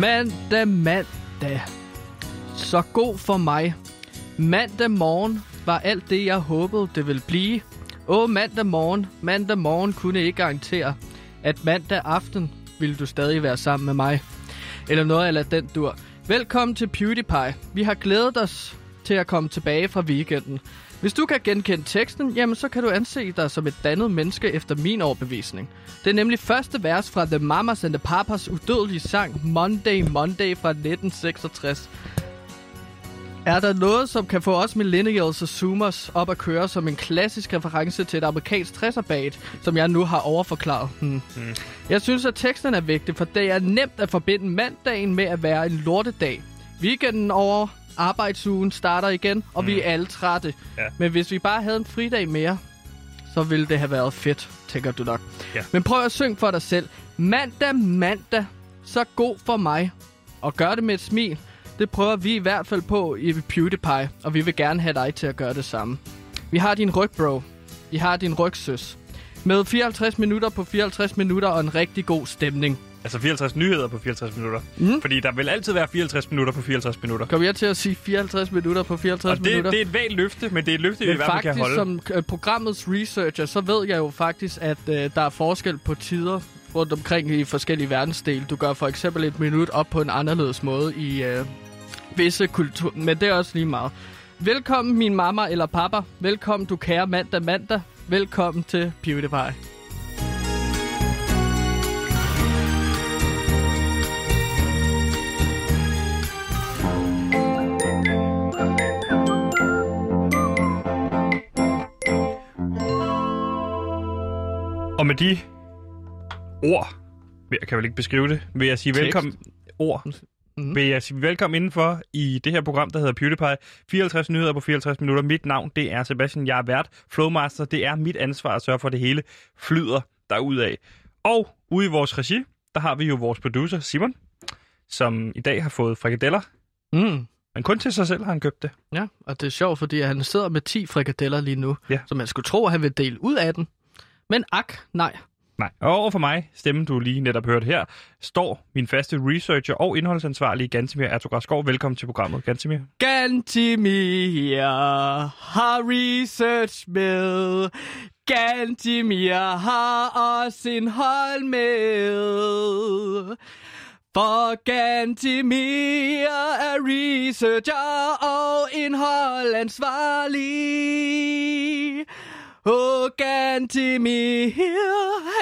Mandag, mandag. Så god for mig. Mandag morgen var alt det, jeg håbede, det ville blive. Åh, mandag morgen. Mandag morgen kunne ikke garantere, at mandag aften ville du stadig være sammen med mig. Eller noget eller den dur. Velkommen til PewDiePie. Vi har glædet os til at komme tilbage fra weekenden. Hvis du kan genkende teksten, jamen så kan du anse dig som et dannet menneske efter min overbevisning. Det er nemlig første vers fra The Mamas and the Papas udødelige sang Monday Monday fra 1966. Er der noget, som kan få os millennials og zoomers op at køre som en klassisk reference til et amerikansk 60'er som jeg nu har overforklaret? Hmm. Mm. Jeg synes, at teksten er vigtig, for det er nemt at forbinde mandagen med at være en lortedag. Weekenden over, arbejdsugen starter igen, og mm. vi er alle trætte. Ja. Men hvis vi bare havde en fridag mere, så ville det have været fedt, tænker du nok. Ja. Men prøv at synge for dig selv. Mandag, mandag, så god for mig. Og gør det med et smil. Det prøver vi i hvert fald på i PewDiePie, og vi vil gerne have dig til at gøre det samme. Vi har din ryg, bro. Vi har din rygsøs. Med 54 minutter på 54 minutter og en rigtig god stemning. Altså 54 nyheder på 54 minutter. Mm. Fordi der vil altid være 54 minutter på 54 minutter. Kommer jeg til at sige 54 minutter på 54 og det, minutter? det er et vagt løfte, men det er et løfte, men vi i hvert fald kan holde. som uh, programmets researcher, så ved jeg jo faktisk, at uh, der er forskel på tider rundt omkring i forskellige verdensdele. Du gør for eksempel et minut op på en anderledes måde i uh, visse kultur, men det er også lige meget. Velkommen min mamma eller papa. Velkommen du kære mandag mandag. Velkommen til PewDiePie. Med de ord, jeg kan vel ikke beskrive det, vil jeg sige Tekst. velkommen ord. Mm-hmm. Vil jeg sige velkommen indenfor i det her program, der hedder PewDiePie. 54 nyheder på 54 minutter. Mit navn, det er Sebastian. Jeg er vært. Flowmaster, det er mit ansvar at sørge for, at det hele flyder derudad. Og ude i vores regi, der har vi jo vores producer, Simon, som i dag har fået frikadeller. Mm. Men kun til sig selv har han købt det. Ja, og det er sjovt, fordi han sidder med 10 frikadeller lige nu, ja. så man skulle tro, at han vil dele ud af den. Men ak, nej. Nej. Og over for mig, stemmen du lige netop hørt her, står min faste researcher og indholdsansvarlige Gantimir Ertugras Velkommen til programmet, Gantimir. Gantimir har research med. Gantimir har også indhold med. For Gantimir er researcher og indholdansvarlig. Og Gantimir,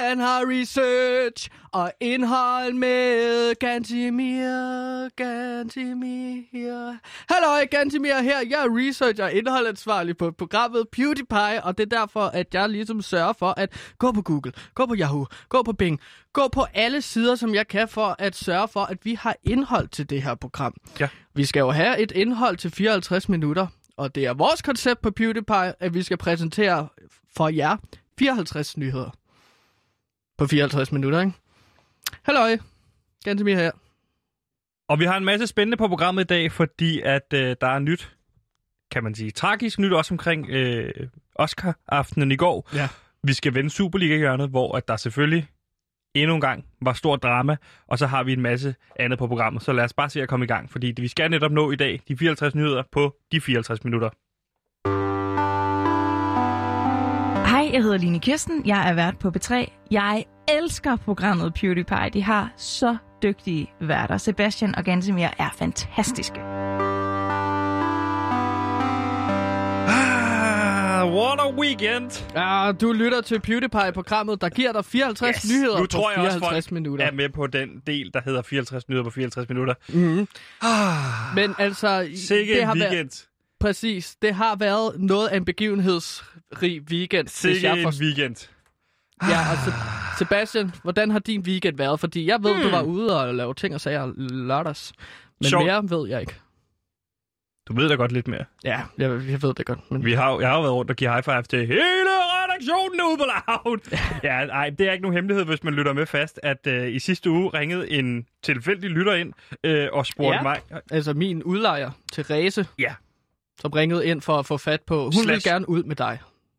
han har research og indhold med Gantimir, Gantimir. Hallo, Gantimir her. Jeg er research og indholdansvarlig på programmet PewDiePie, og det er derfor, at jeg ligesom sørger for at gå på Google, gå på Yahoo, gå på Bing, gå på alle sider, som jeg kan for at sørge for, at vi har indhold til det her program. Ja. Vi skal jo have et indhold til 54 minutter, og det er vores koncept på PewDiePie, at vi skal præsentere for jer 54 nyheder. På 54 minutter, ikke? Halløj, Gantemir her. Og vi har en masse spændende på programmet i dag, fordi at øh, der er nyt, kan man sige, tragisk nyt også omkring øh, Oscar-aftenen i går. Ja. Vi skal vende Superliga-hjørnet, hvor at der selvfølgelig endnu en gang var stor drama, og så har vi en masse andet på programmet. Så lad os bare se at komme i gang, fordi vi skal netop nå i dag de 54 nyheder på de 54 minutter. Hej, jeg hedder Line Kirsten. Jeg er vært på B3. Jeg elsker programmet PewDiePie. De har så dygtige værter. Sebastian og Gansimir er fantastiske. What a weekend! Ja, du lytter til PewDiePie-programmet, der giver dig 54 yes. nyheder nu tror på 54 jeg også, minutter. er med på den del, der hedder 54 nyheder på 54 minutter. Mm-hmm. Ah, Men altså... Sikke det har weekend. Været, præcis. Det har været noget af en begivenhedsrig weekend. Sikke en for... weekend. Ja, altså, Sebastian, hvordan har din weekend været? Fordi jeg ved, hmm. du var ude og lave ting og sager lørdags. Men Sjov. mere ved jeg ikke. Du ved da godt lidt mere. Ja, jeg, jeg ved det godt. Men... Vi har, jeg har jo været rundt og givet high five til hele redaktionen ude på loud. ja, nej, det er ikke nogen hemmelighed, hvis man lytter med fast, at øh, i sidste uge ringede en tilfældig lytter ind øh, og spurgte ja, mig... altså min udlejer, Therese, ja. som ringede ind for at få fat på... Hun Slash. vil gerne ud med dig.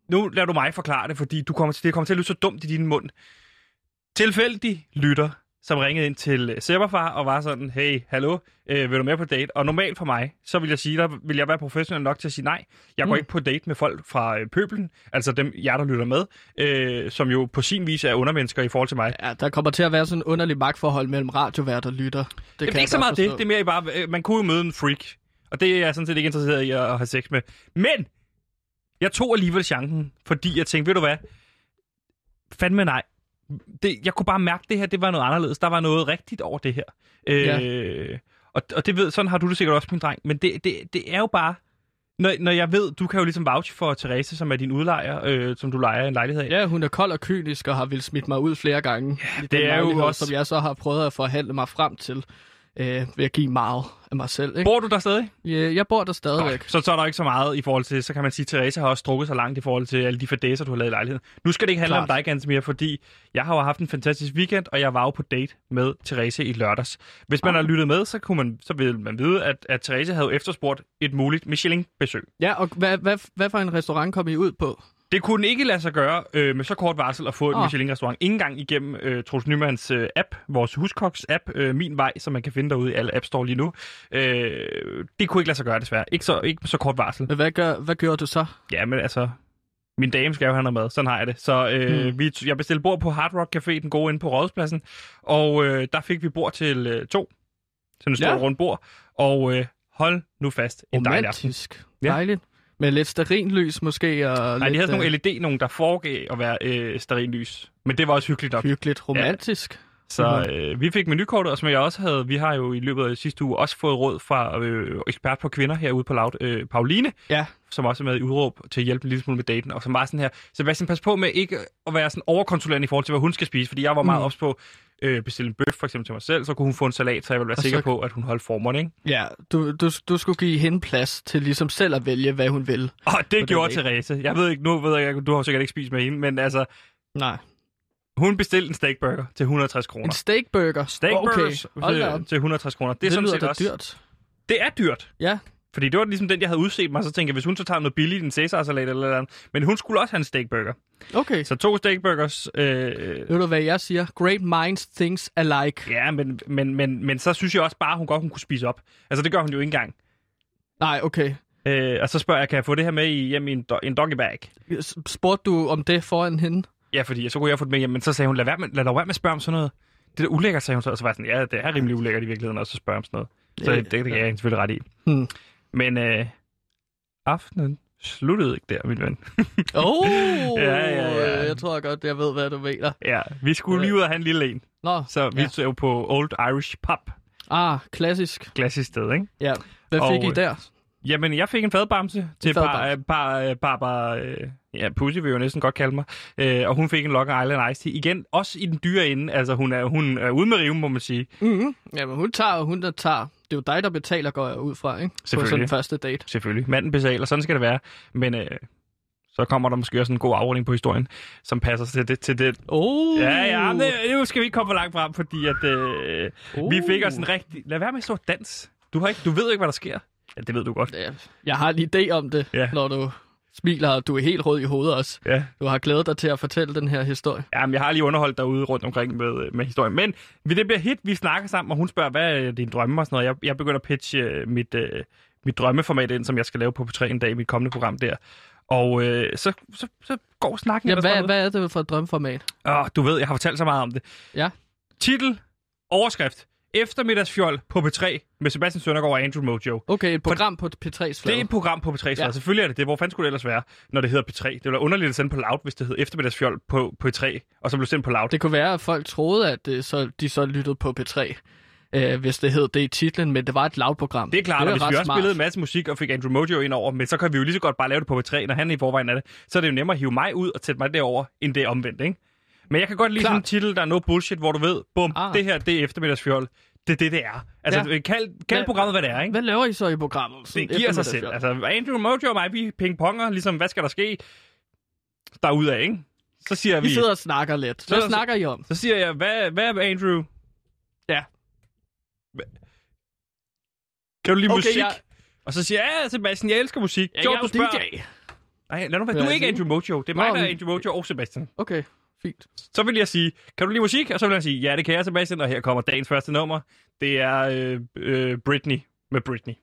Nu lader du mig forklare det, fordi du kommer til, det kommer til at lyde så dumt i din mund. Tilfældig lytter som ringede ind til Sæberfar og var sådan, hey, hallo, øh, vil du med på date? Og normalt for mig, så vil jeg sige, der vil jeg være professionel nok til at sige nej. Jeg går Mm. ikke på date med folk fra øh, pøbelen, altså dem, jeg der lytter med, øh, som jo på sin vis er undermennesker i forhold til mig. Ja, der kommer til at være sådan en underlig magtforhold mellem radiovært og lytter. Det, Det, det er ikke så meget det, det er mere bare, øh, man kunne jo møde en freak, og det er jeg sådan set ikke interesseret i at, at have sex med. Men, jeg tog alligevel chancen, fordi jeg tænkte, ved du hvad, fandme nej. Det, jeg kunne bare mærke, at det her det var noget anderledes. Der var noget rigtigt over det her. Øh, Ja. og, og det ved, sådan har du det sikkert også, min dreng. Men det, det, det er jo bare... Når, når jeg ved, du kan jo ligesom vouch for Therese, som er din udlejer, øh, som du lejer en lejlighed af. Ja, hun er kold og kynisk og har vil smidt mig ud flere gange. Ja, det er jo også- Som jeg så har prøvet at forhandle mig frem til øh, ved at give meget af mig selv. Ikke? Bor du der stadig? Ja, jeg bor der stadigvæk. Så, så er der ikke så meget i forhold til, så kan man sige, at Therese har også strukket sig langt i forhold til alle de fadæser, du har lavet i lejligheden. Nu skal det ikke handle Klart. om dig, Gans mere, fordi jeg har jo haft en fantastisk weekend, og jeg var jo på date med Therese i lørdags. Hvis man Ah. har lyttet med, så, kunne man, så vil man vide, at, at Therese havde efterspurgt et muligt Michelin-besøg. Ja, og hvad, hvad, hvad for en restaurant kom I ud på? Det kunne ikke lade sig gøre øh, med så kort varsel at få et Ah. Michelin-restaurant. Ingen gang igennem øh, Troels Nymanns øh, app, vores huskoks-app, øh, Min Vej, som man kan finde derude i alle App Store lige nu. Øh, det kunne ikke lade sig gøre, desværre. Ikke så, ikke så kort varsel. Men Hvad, gør, hvad gjorde du så? Ja, men altså... Min dame skal jo have noget mad, sådan har jeg det. Så øh, Hmm. vi, jeg bestilte bord på Hard Rock Café, den gode inde på Rådhuspladsen. Og øh, der fik vi bord til øh, to. Sådan en stor Ja. rundt bord. Og øh, hold nu fast, en dejlig aften. Romantisk. Ja. Med lidt sterinlys måske. Og Nej, de lidt, havde sådan øh, nogle LED, nogle der foregav at være øh, sterillys. Men det var også hyggeligt nok. hyggeligt romantisk. Så øh, vi fik menukortet, og som jeg også havde, vi har jo i løbet af sidste uge også fået råd fra øh, ekspert på kvinder herude på Loud, øh, Pauline, Ja. som også er med i udråb til at hjælpe en lille smule med daten, og som var sådan her, Sebastian, pas på med ikke at være sådan overkontrollerende i forhold til, hvad hun skal spise, fordi jeg var meget Mm. ops på øh, bestille en bøf for eksempel til mig selv, så kunne hun få en salat, så jeg ville være Og sikker så- på, at hun holdt formerne, ikke? Ja, du, du, du skulle give hende plads til ligesom selv at vælge, hvad hun vil. Og det gjorde. Therese. Jeg ved ikke, nu ved jeg, du har sikkert ikke spist med hende, men altså, Nej. hun bestilte en steakburger til 160 kroner. En steakburger. Steakburgers Okay, til, til 160 kroner. Det, Det, er sådan set også, dyrt. Det er dyrt. Ja, Fordi det var ligesom den, jeg havde udset mig, så tænkte jeg, hvis hun så tager noget billigt, en Caesar-salat eller noget, men hun skulle også have en steakburger. okay. Så to steakburgers, øh, Ved du, hvad jeg siger? Great minds thinks alike. ja, men, men, men, men så synes jeg også bare, hun godt hun kunne spise op. Altså det gør hun jo ikke engang. Nej, okay. Øh, og så spørger jeg, kan jeg få det her med i, hjem i en, do- en doggy bag? Spurgte du om det foran hende? Ja, fordi så kunne jeg få det med hjem, men så sagde hun, lad, være med, lad dog være med at spørge om sådan noget. Det der ulækkert, sagde hun så, og så var jeg sådan, ja, det er rimelig ulækkert i virkeligheden, også at spørge om sådan noget. Så Ja, det, det, det kan jeg selvfølgelig ret i. Hmm. Men øh, aftenen sluttede ikke der, min ven. Oh, Ja, ja, ja. Jeg tror godt, jeg ved, hvad du mener. Ja, vi skulle lige ud og have en lille en. Nå, Så vi Ja. jo på Old Irish Pub. ah, klassisk. Klassisk sted, ikke? Ja. Hvad Og, fik I øh, der? Jamen, jeg fik en fadbamse til bar, bar, bar, bar, ja, Pussy vil jeg jo næsten godt kalde mig. Øh, og hun fik en Long Island Ice Tea. Igen, også i den dyre ende. Altså, hun er, hun er ude med riven, må man sige. Mm-hmm. Jamen, hun tager, og hun der tager. Det er jo dig, der betaler, går jeg ud fra, ikke? På sådan en første date. Selvfølgelig. Manden betaler, sådan skal det være. Men øh, så kommer der måske også en god afrunding på historien, som passer til det. Til det. Oh. Ja, ja, men det, nu skal vi ikke komme for langt frem, fordi at, øh, Uh. vi fik os en rigtig... Lad være med at stå dans. Du, har ikke, du ved ikke, hvad der sker. Ja, det ved du godt. Ja, Jeg har en idé om det, Ja. når du smiler, og du er helt rød i hovedet også. Ja. Du har glædet dig til at fortælle den her historie. Jamen, jeg har lige underholdt derude rundt omkring med, med historien. Men det bliver hit, vi snakker sammen, og hun spørger, hvad er dine drømme og sådan noget. Jeg, jeg begynder at pitche øh, mit, øh, mit drømmeformat ind, som jeg skal lave på P3 en dag i mit kommende program der. Og øh, så, så, så går snakken Ja, hvad, hvad er det for et drømmeformat? Åh, du ved, jeg har fortalt så meget om det. Ja. Titel, overskrift, eftermiddagsfjold på P3 med Sebastian Søndergaard og Andrew Mojo. Okay, et program på P3's Det er flade. et program på P3, Ja. ja. selvfølgelig er det det. Hvor fanden skulle det ellers være, når det hedder P3? Det ville være underligt at sende på Loud, hvis det hed eftermiddagsfjold på P3, og så blev sendt på Loud. Det kunne være, at folk troede, at det, så, de så lyttede på P3, øh, hvis det hed det i titlen, men det var et lavprogram. Det er klart, er og hvis vi også smart. spillede en masse musik og fik Andrew Mojo ind over, men så kan vi jo lige så godt bare lave det på P3, når han i forvejen er det. Så er det jo nemmere at hive mig ud og sætte mig derover, end det er omvendt, ikke? Men jeg kan godt lide Klart. sådan en titel, der er no bullshit, hvor du ved, bum, Ah. det her, det er eftermiddagsfjold. Det er det, det er. Altså, Ja. kald, kald Hvad- programmet, hvad det er, ikke? Hvad laver I så i programmet? Sådan Det giver sig selv. Altså, Andrew Mojo og mig, vi pingponger, ligesom, hvad skal der ske? Derudad, ikke? Så siger Vi vi... sidder og snakker lidt. Hvad Så- snakker I om? Så siger jeg, hvad, hvad er Andrew? Ja. Kan du lide Okay, musik? jeg- Og så siger jeg, ja, Sebastian, jeg elsker musik. Ja, Jo, jeg er du spørger. DJ. Nej, lad nu være. Du er ikke? Andrew Mojo. Det er mig, der er Andrew Mojo og Sebastian. Okay, fint. Så vil jeg sige, kan du lide musik? Og så vil jeg sige, ja, det kan jeg, Sebastian. Og her kommer dagens første nummer. Det er øh, øh, Britney med Britney.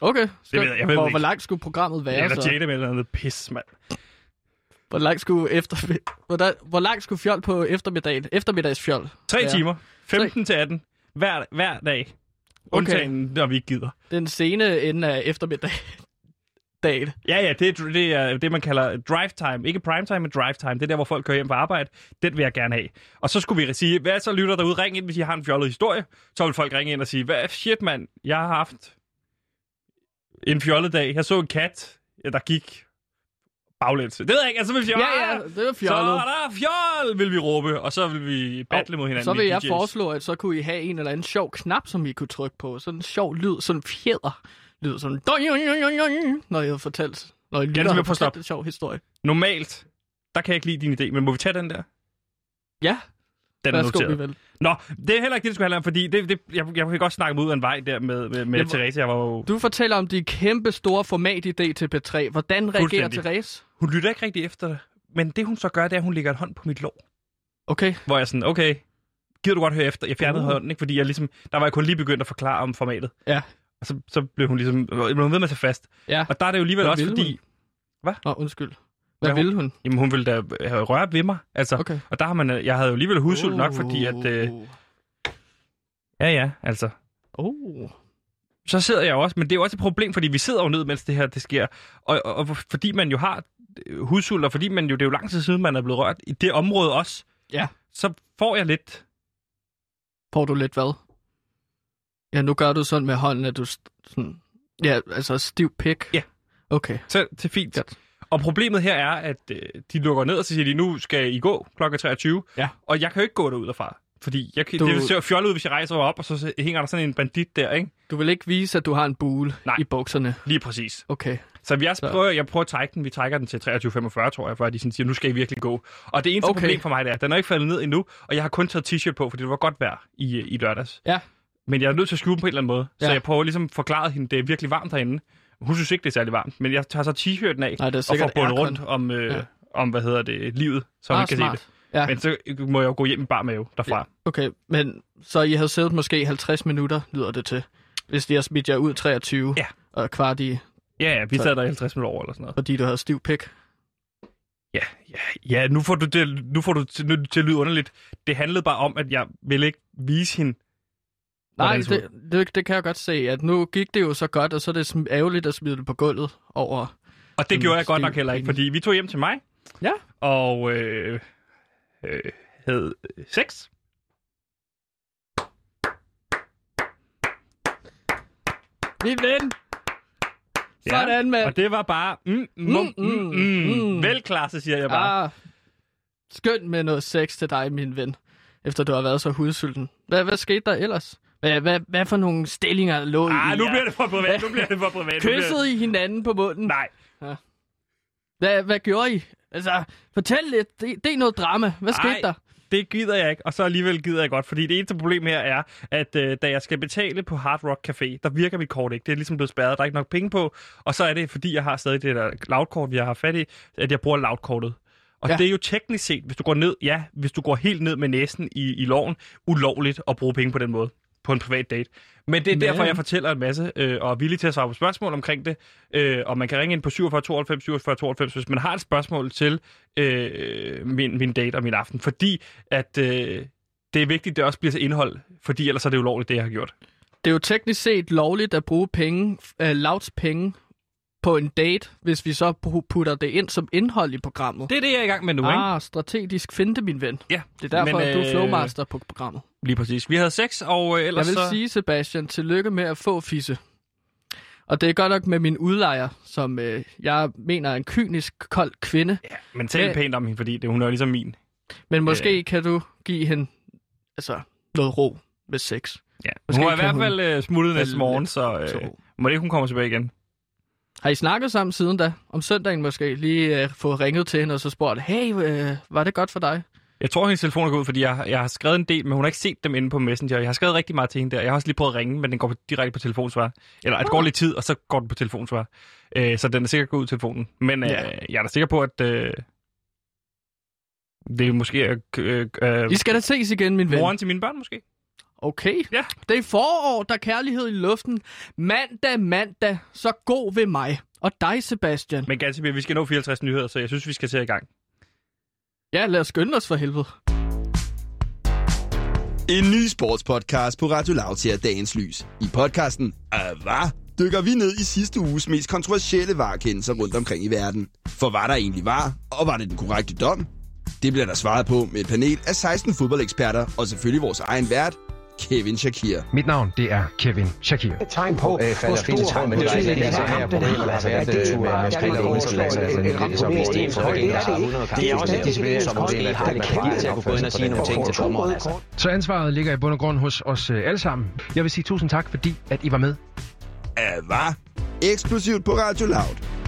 Okay. Det ved jeg, jeg ved hvor, hvor langt skulle programmet være? Eller? Jada med noget pis, mand. Hvor langt skulle efter... Hvor, der, hvor langt skulle fjol på eftermiddagen? Eftermiddagsfjol. Tre Ja. timer. 15 til 18. Hver, hver dag. Undtagen, når vi ikke gider. Den sene ende af eftermiddag. Dagen. Ja, ja, det er, det er det, man kalder drive time. Ikke prime time, men drive time. Det er der, hvor folk kører hjem fra arbejde. Den vil jeg gerne have. Og så skulle vi sige, hvad så lytter derude? Ring ind, hvis I har en fjollet historie. Så vil folk ringe ind og sige, hvad shit, mand, jeg har haft en fjollet dag. Jeg så en kat, der gik baglæns. Det ved jeg ikke. Altså, hvis jeg, Ja, ja, det var så fjollet. er der fjol, vil vi råbe. Og så vil vi battle mod hinanden. Så vil jeg DJ's. foreslå, at så kunne I have en eller anden sjov knap, som I kunne trykke på. Sådan en sjov lyd, sådan en fjeder. Lyd sådan... Når jeg har fortalt... Når I lytter simpelthen har på fortalt en sjov historie. Normalt, der kan jeg ikke lide din idé, men må vi tage den der? Ja, Den er værsgo, noteret. vel. Nå, det er heller ikke det, det skulle handle om, fordi det, det, jeg, jeg kan godt snakke mig ud af en vej der med, med, med Jamen, Therese. Jeg var jo, Du fortæller om de kæmpe store format-idé til P3. Hvordan reagerer. Therese? hun lytter ikke rigtig efter det, men det hun så gør, det er, at hun lægger en hånd på mit lår. Okay. Hvor jeg er sådan, okay, gider du godt høre efter? Jeg fjernede Uh. hånden, ikke? fordi jeg ligesom, der var jeg kun lige begyndt at forklare om formatet. Ja. Og så, så blev hun ligesom, blev hun ved med at tage fast. Ja. Og der er det jo alligevel Hvad også fordi, Nå, undskyld. Hvad Hvad ville hun? jamen hun ville da have rørt ved mig. Altså, Okay. Og der har man, jeg havde jo alligevel hudsult nok, fordi at, øh, Oh. ja ja, altså. Oh. så sidder jeg jo også, men det er jo også et problem, fordi vi sidder jo ned, mens det her det sker. Og, og, og fordi man jo har øh, hudsult, og fordi man jo, det er jo lang tid siden, man er blevet rørt i det område også, Ja. så får jeg lidt... Får du lidt hvad? Ja, nu gør du sådan med hånden, at du sådan... Ja, altså stiv pik. Ja. Okay. Så til fint. Godt. Og problemet her er, at øh, de lukker ned, og så siger de, nu skal I gå kl. 23. Ja. Og jeg kan jo ikke gå derud derfra. Fordi jeg, Du- det ser jo fjollet ud, hvis jeg rejser mig op, og så hænger der sådan en bandit der, ikke? Du vil ikke vise, at du har en bule Nej. i bukserne. Lige præcis. Okay. Så jeg prøver, jeg prøver at trække den. Vi trækker den til 23.45, tror jeg, før de sådan siger, nu skal I virkelig gå. Og det eneste Okay. okay. problem for mig, det er, at den er ikke faldet ned endnu, og jeg har kun taget t-shirt på, fordi det var godt vejr i, i lørdags. Ja. Men jeg er nødt til at skjule på en eller anden måde. Så Ja. jeg prøver ligesom at forklare hende, det er virkelig varmt herinde. Hun synes ikke, det er særlig varmt, men jeg tager så t-shirten af Nej, det og får bundet rundt om, øh, Ja. ja. om, hvad hedder det, livet, så ah, hun kan smart. se det. Ja. Men så må jeg jo gå hjem i bar mave derfra. Okay, men så I havde siddet måske 50 minutter, lyder det til. Hvis de har smidt jer ud 23 Ja. og kvart i, Ja, ja, vi Så- sad der i 50 minutter over eller sådan noget. fordi du havde stiv pik. Ja, ja, ja nu får du det, nu får du til, nu- til at lyde underligt. Det handlede bare om, at jeg ville ikke vise hende. Nej, ud. det, det, det kan jeg godt se, at nu gik det jo så godt, og så er det ærgerligt at smide det på gulvet over... Og det gjorde jeg godt nok heller ikke, fordi vi tog hjem til mig. Ja. Og øh, øh, havde sex. Min ven! Ja, Sådan, mand! Og det var bare... Mm, mm, mm, mm, mm. Velklasse, siger jeg bare. Ah, skønt med noget sex til dig, min ven, efter du har været så hudsulten. Hvad, hvad skete der ellers? Hvad, hvad, hvad for nogle stillinger lå Ah, I? nu Ja. bliver det for privat. Nu bliver det for privat. Nu bliver Kyssede I hinanden på munden? Nej. Hvad, hvad gjorde I? Altså, fortæl lidt. Det, det er noget drama. Hvad skete Ej. der? Det gider jeg ikke, og så alligevel gider jeg godt, fordi det eneste problem her er, at øh, da jeg skal betale på Hard Rock Café, der virker mit kort ikke. Det er ligesom blevet spærret, der er ikke nok penge på, og så er det, fordi jeg har stadig det der loudkort, vi har fat i, at jeg bruger loudkortet. Og Ja. ja. det er jo teknisk set, hvis du går ned, ja, hvis du går helt ned med næsen i, i loven, ulovligt at bruge penge på den måde på en privat date. Men det er Men- derfor, jeg fortæller en masse, øh, og er villig til at svare på spørgsmål omkring det. Øh, og man kan ringe ind på 47 92 47 92, hvis man har et spørgsmål til øh, min, min date og min aften. Fordi at øh, det er vigtigt, at det også bliver til indhold, fordi ellers er det ulovligt, det jeg har gjort. Det er jo teknisk set lovligt at bruge penge, uh, Louds penge på en date, hvis vi så pu- putter det ind som indhold i programmet. Det er det, jeg er i gang med nu, ikke? ah, strategisk finte, min ven. Ja, Det er derfor, Men, at du er øh, flowmaster på programmet. lige præcis. Vi havde sex, og øh, Jeg ellers vil så... sige, Sebastian, tillykke med at få fisse. Og det er godt nok med min udlejer, som øh, jeg mener er en kynisk, kold kvinde. Ja, men tal Men- pænt om hende, fordi det, hun er ligesom min. Men måske Øh. kan du give hende altså, noget ro med sex. Ja. Måske hun er i hvert hun fald øh, smuttet næste morgen, så øh, må det ikke, hun kommer tilbage igen. Har I snakket sammen siden da? Om søndagen måske? Lige øh, få ringet til hende og så spurgt, hey, øh, var det godt for dig? Jeg tror, hendes telefon er gået ud, fordi jeg, jeg har skrevet en del, men hun har ikke set dem inde på Messenger. Jeg har skrevet rigtig meget til hende der. Jeg har også lige prøvet at ringe, men den går direkte på telefonsvar. Eller det går lidt tid, og så går den på telefonsvar. Øh, så den er sikkert gået ud telefonen. Men øh, Ja. jeg er da sikker på, at øh, Det er måske... Øh, øh, Vi skal da ses igen, min ven. Moren til mine børn, måske? Okay. Ja. Det er forår, der er kærlighed i luften. Mandag, mandag, så god ved mig. Og dig, Sebastian. Men ganske vi skal nå 54 nyheder, så jeg synes, vi skal til i gang. Ja, lad os skynde os for helvede. En ny sportspodcast på Radio Loud ser dagens lys. I podcasten Hvad? dykker vi ned i sidste uges mest kontroversielle varekendelser rundt omkring i verden. For hvad der egentlig var, og var det den korrekte dom? Det bliver der svaret på med et panel af 16 fodboldeksperter, og selvfølgelig vores egen vært, Kevin Shakir. Mit navn, det er Kevin Shakir. Et tegn på, Øh, hvor stor det, betydning er det det har her problem, den har har været, været øh, med- med spillere uden tilladelse, et det er ramt ligesom vores det er egen det er forretning. det er også en disciplineret Måske har det kan til at kunne gå ind og sige nogle ting til dommeren. Altså. Så ansvaret ligger i bund og grund hos os øh, alle sammen. Jeg vil sige tusind tak, fordi at I var med. Hvad? Eksplosivt på Radio Loud.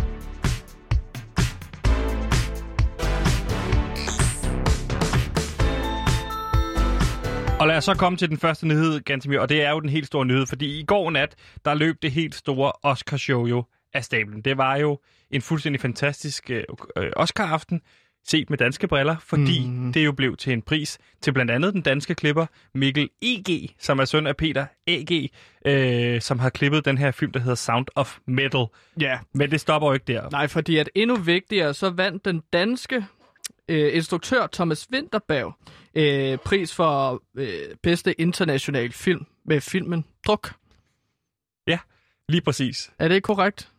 Og lad os så komme til den første nyhed, Gantemir, og det er jo den helt store nyhed, fordi i går nat, der løb det helt store Oscar-show jo af stablen. Det var jo en fuldstændig fantastisk øh, øh, Oscar-aften, set med danske briller, fordi mm. det jo blev til en pris til blandt andet den danske klipper Mikkel E.G., som er søn af Peter A.G., øh, som har klippet den her film, der hedder Sound of Metal. Ja. Men det stopper jo ikke der. Nej, fordi at endnu vigtigere, så vandt den danske øh, instruktør Thomas Winterberg øh, pris for øh, bedste international film med filmen Druk. Lige præcis. Er det korrekt?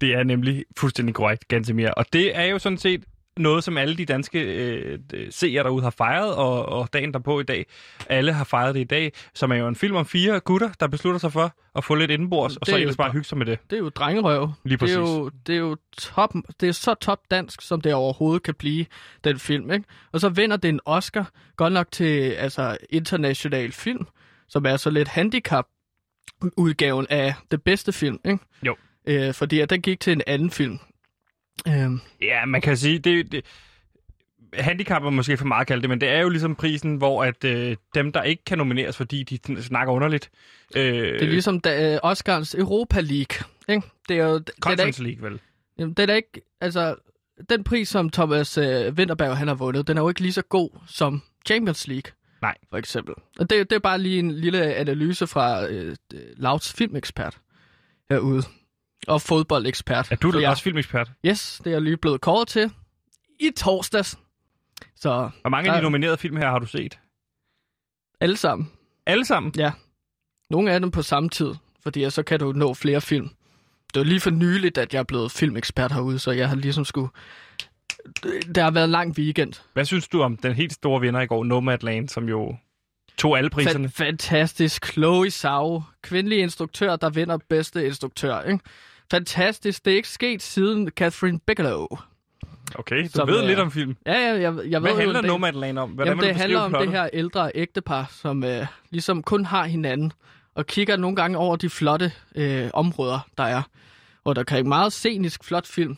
Det er nemlig fuldstændig korrekt, Gantemir. Og det er jo sådan set noget, som alle de danske øh, seere derude har fejret, og, og dagen derpå i dag. Alle har fejret det i dag, som er jo en film om fire gutter, der beslutter sig for at få lidt indenbords, og så er ellers bare hygge sig med det. Det er jo drengerøv. Lige Det er præcis. jo, det er jo top, det er så top dansk, som det overhovedet kan blive, den film. Ikke? Og så vinder det en Oscar, godt nok til altså, international film, som er så lidt handicap udgaven af det bedste film. Ikke? Jo. Øh, fordi at den gik til en anden film. Øh, Ja, man kan sige, det, det handicap er måske for meget at kalde det, men det er jo ligesom prisen, hvor at øh, dem, der ikke kan nomineres, fordi de snakker underligt... Øh, det er ligesom da, øh, Oscars Europa League. Ikke? Det er jo, er Conference ikke, League, vel? jamen, det er ikke, altså, den pris, som Thomas øh, Winterberg han har vundet, den er jo ikke lige så god som Champions League. Nej. For eksempel. Og det, det er bare lige en lille analyse fra øh, Louds filmekspert herude. Og fodboldekspert. Er du da også filmekspert? Yes, det er jeg lige blevet kåret til i torsdags. Så Hvor mange af Der- de nominerede film her har du set? alle sammen. Alle sammen? Nogle af dem på samme tid, fordi så kan du nå flere film. Det var lige for nyligt, at jeg er blevet filmekspert herude, så jeg har ligesom skulle... Det har været en lang weekend. Hvad synes du om den helt store vinder i går, Nomadland, som jo tog alle priserne? Fa- fantastisk. Chloe Zhao, kvindelig instruktør, der vinder bedste instruktør. Ikke? Fantastisk. Det er ikke sket siden Catherine Bigelow. Okay, du Som, ved øh, lidt om film. Ja, ja, jeg, jeg ved Hvad handler Nomadland om? Hvordan Jamen, det handler om plottet? det her ældre ægtepar, som øh, ligesom kun har hinanden, og kigger nogle gange over de flotte øh, områder, der er. Og der kan en meget scenisk, flot film.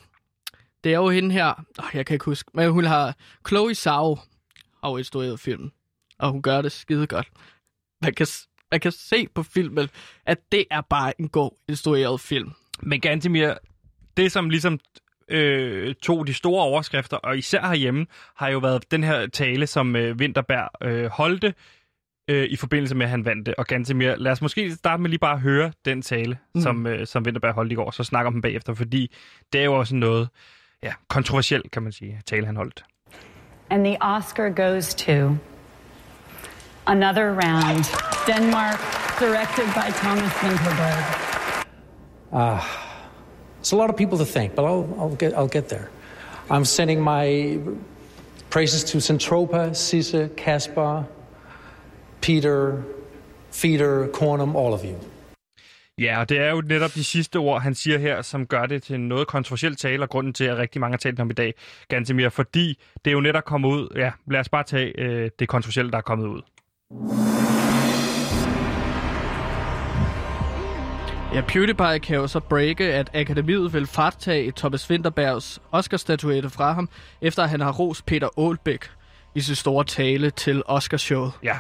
Det er jo hende her, oh, jeg kan ikke huske, men hun har, Chloe Zhao har instrueret filmen, og hun gør det skide godt. Man kan, man kan se på filmen, at det er bare en god instrueret film. Men Gantemir, det som ligesom øh, tog de store overskrifter, og især herhjemme, har jo været den her tale, som øh, Winterberg øh, holdte øh, i forbindelse med, at han vandt det. Og Gantemir, lad os måske starte med lige bare at høre den tale, Mm. som, øh, som Winterberg holdt i går, så snakker om den bagefter, fordi det er jo også noget ja, kontroversielt, kan man sige, tale han holdt. And the Oscar goes to another round Denmark, directed by Thomas Winterberg. Ah, it's a lot of people to thank, but I'll, I'll, get, I'll get there. I'm sending my praises to Centropa, Sisse, Caspar, Peter, Feeder, Cornum, all of you. Ja, og det er jo netop de sidste ord, han siger her, som gør det til noget kontroversielt tale, og grunden til, at rigtig mange har talt om i dag, Gantemir, fordi det er jo netop kommet ud. Ja, lad os bare tage øh, det kontroversielle, der er kommet ud. Ja, PewDiePie kan jo så breake, at akademiet vil fratage Thomas Winterbergs Oscar-statuette fra ham, efter at han har rost Peter Aalbæk i sin store tale til Oscarshowet. Ja,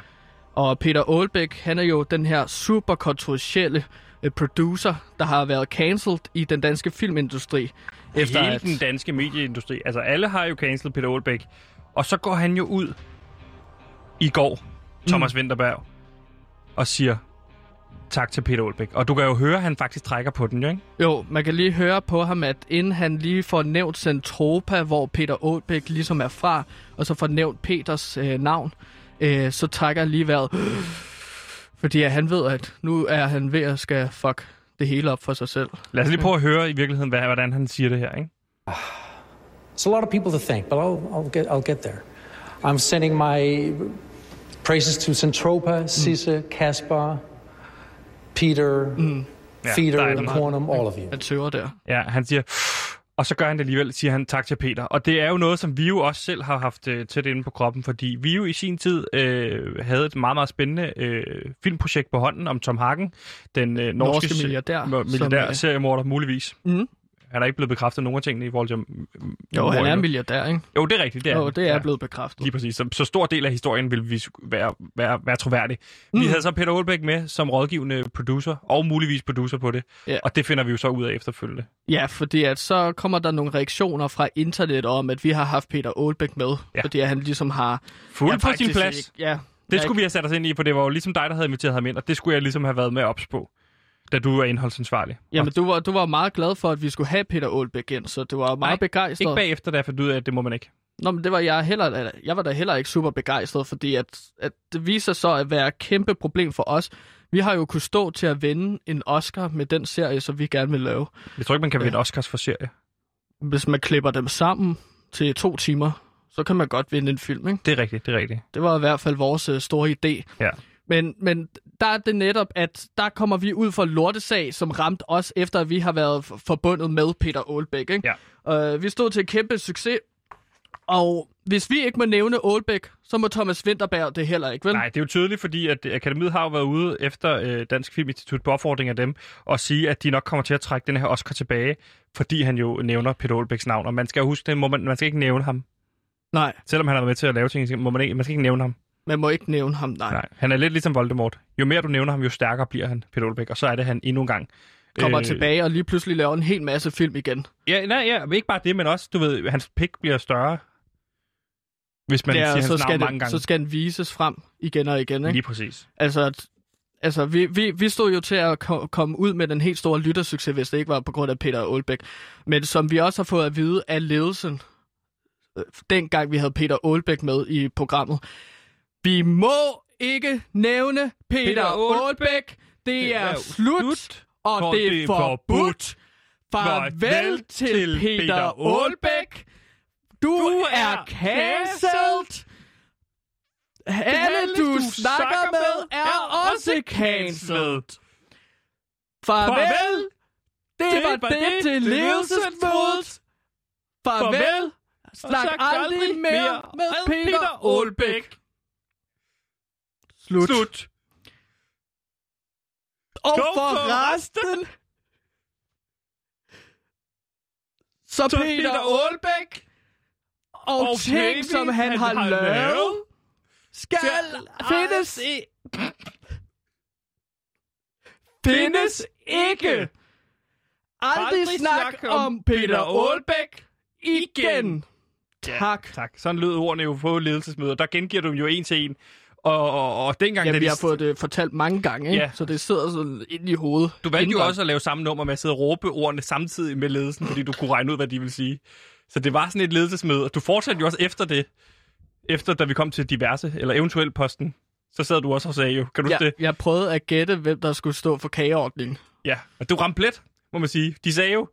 Og Peter Aalbæk, han er jo den her super kontroversielle øh, producer, der har været cancelled i den danske filmindustri. Efter hele at... den danske medieindustri. Altså, alle har jo cancelet Peter Aalbæk. Og så går han jo ud i går, Thomas mm. Winterberg, og siger tak til Peter Olbæk. Og du kan jo høre, at han faktisk trækker på den, jo, ikke? Jo, man kan lige høre på ham, at inden han lige får nævnt Centropa, hvor Peter Olbæk ligesom er fra, og så får nævnt Peters øh, navn, øh, så trækker han lige vejret. Fordi han ved, at nu er han ved at skal fuck det hele op for sig selv. Lad os lige prøve at høre i virkeligheden, hvad, hvordan han siger det her, ikke? It's a lot of people to thank, but I'll, I'll, get, I'll get there. I'm sending my praises to Centropa, Sisse, Caspar, Peter, Ja, der er Feeder. Cornum, all of you. Han tøver der. Ja, han siger, og så gør han det alligevel, siger han tak til Peter. Og det er jo noget, som vi jo også selv har haft øh, tæt inde på kroppen, fordi vi jo i sin tid øh, havde et meget, meget spændende øh, filmprojekt på hånden om Tom Hagen, den øh, norske, Norske milliardær, mo- som, milliardær øh, seriemorder, muligvis. Mhm. Han er ikke blevet bekræftet nogen af tingene i forhold til... mm, mm, Jo, han er endnu. milliardær, ikke? Jo, det er rigtigt. Det er, Jo, han. det er Ja. blevet bekræftet. Lige præcis. Så, så stor del af historien vil vi være, være, være troværdig. Mm. Vi havde så Peter Olbæk med som rådgivende producer, og muligvis producer på det. Ja. Og det finder vi jo så ud af efterfølgende. Ja, fordi at så kommer der nogle reaktioner fra internet om, at vi har haft Peter Aalbæk med, Ja. fordi at han ligesom har... Fuld Ja, på sin plads. Ikke, ja, Det skulle vi have sat os ind i, for det var jo ligesom dig, der havde inviteret ham ind, og det skulle jeg ligesom have været med ops på, da du er indholdsansvarlig. Jamen, du var, du var meget glad for, at vi skulle have Peter Aalbæk ind, så du var meget Nej, begejstret. Ikke bagefter, da jeg fandt ud af, at det må man ikke. Nå, men det var jeg heller, jeg var da heller ikke super begejstret, fordi at, at det viser så at være et kæmpe problem for os. Vi har jo kunnet stå til at vinde en Oscar med den serie, som vi gerne vil lave. Jeg tror ikke, man kan Ja. vinde Oscars for serie. Hvis man klipper dem sammen til to timer, så kan man godt vinde en film, ikke? Det er rigtigt, det er rigtigt. Det var i hvert fald vores øh, store idé. Ja. Men, men der er det netop, at der kommer vi ud for lortesag, som ramte os, efter at vi har været forbundet med Peter Aalbæk. Ikke? Ja. Uh, vi stod til en kæmpe succes, og hvis vi ikke må nævne Aalbæk, så må Thomas Winterberg det heller ikke, vel? Nej, det er jo tydeligt, fordi at Akademiet har jo været ude efter øh, Dansk Filminstitut på opfordring af dem, og sige, at de nok kommer til at trække den her Oscar tilbage, fordi han jo nævner Peter Olbæks navn. Og man skal jo huske, det må man, man skal ikke nævne ham. Nej, Selvom han har været med til at lave ting, må man, ikke, man skal ikke nævne ham. Man må ikke nævne ham, nej. Nej, han er lidt ligesom Voldemort. Jo mere du nævner ham, jo stærkere bliver han, Peter Olbæk. Og så er det han endnu en gang. Kommer øh... tilbage og lige pludselig laver en hel masse film igen. Ja, nej, ja, ikke bare det, men også, du ved, hans pik bliver større, hvis man ja, siger og hans så navn skal, mange det, gange. så skal den vises frem igen og igen, ikke? Lige præcis. Altså, altså vi, vi, vi stod jo til at ko- komme ud med den helt store lyttersucces, hvis det ikke var på grund af Peter Aalbæk. Men som vi også har fået at vide af ledelsen, øh, dengang vi havde Peter Aalbæk med i programmet. Vi må ikke nævne Peter, Peter Aalbæk. Det er slut, og for det er forbudt. Farvel til Peter Aalbæk. Du er cancelled. Alle, du snakker med, er også cancelled. Farvel. Det var det til ledelsesmødet. Farvel. Snak aldrig mere med Peter Aalbæk. Slut. Slut. Og Go for for resten... Så Så Peter Peter Aalbæk og, og ting, ting, som han, han har har lavet, lavet, skal skal findes, i, findes ikke. Aldrig Aldrig snak snak om om Peter Aalbæk igen. Tak. Tak. Sådan lød ordene jo på ledelsesmøder. Der gengiver du dem jo en til en. Og, og, og dengang, Ja, da vi de- har fået det fortalt mange gange, ikke? Ja. så det sidder sådan ind i hovedet. Du valgte jo Indgang. også at lave samme nummer med at sidde og råbe ordene samtidig med ledelsen, fordi du kunne regne ud, hvad de ville sige. Så det var sådan et ledelsesmøde, og du fortsatte jo også efter det. Efter da vi kom til diverse, eller eventuelt posten, så sad du også og sagde jo, kan du Ja, det? jeg prøvede at gætte, hvem der skulle stå for kageordningen. Ja, og du ramte plet, må man sige. De sagde jo...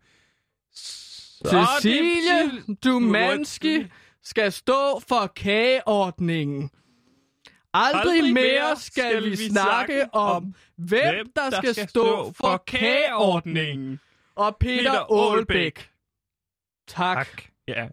Cecilie Dumanski skal stå for kageordningen. Aldrig, Aldrig mere skal vi snakke om, hvem der skal stå for kageordningen. Og Peter Peter Aalbæk. Tak. Tak. Ja.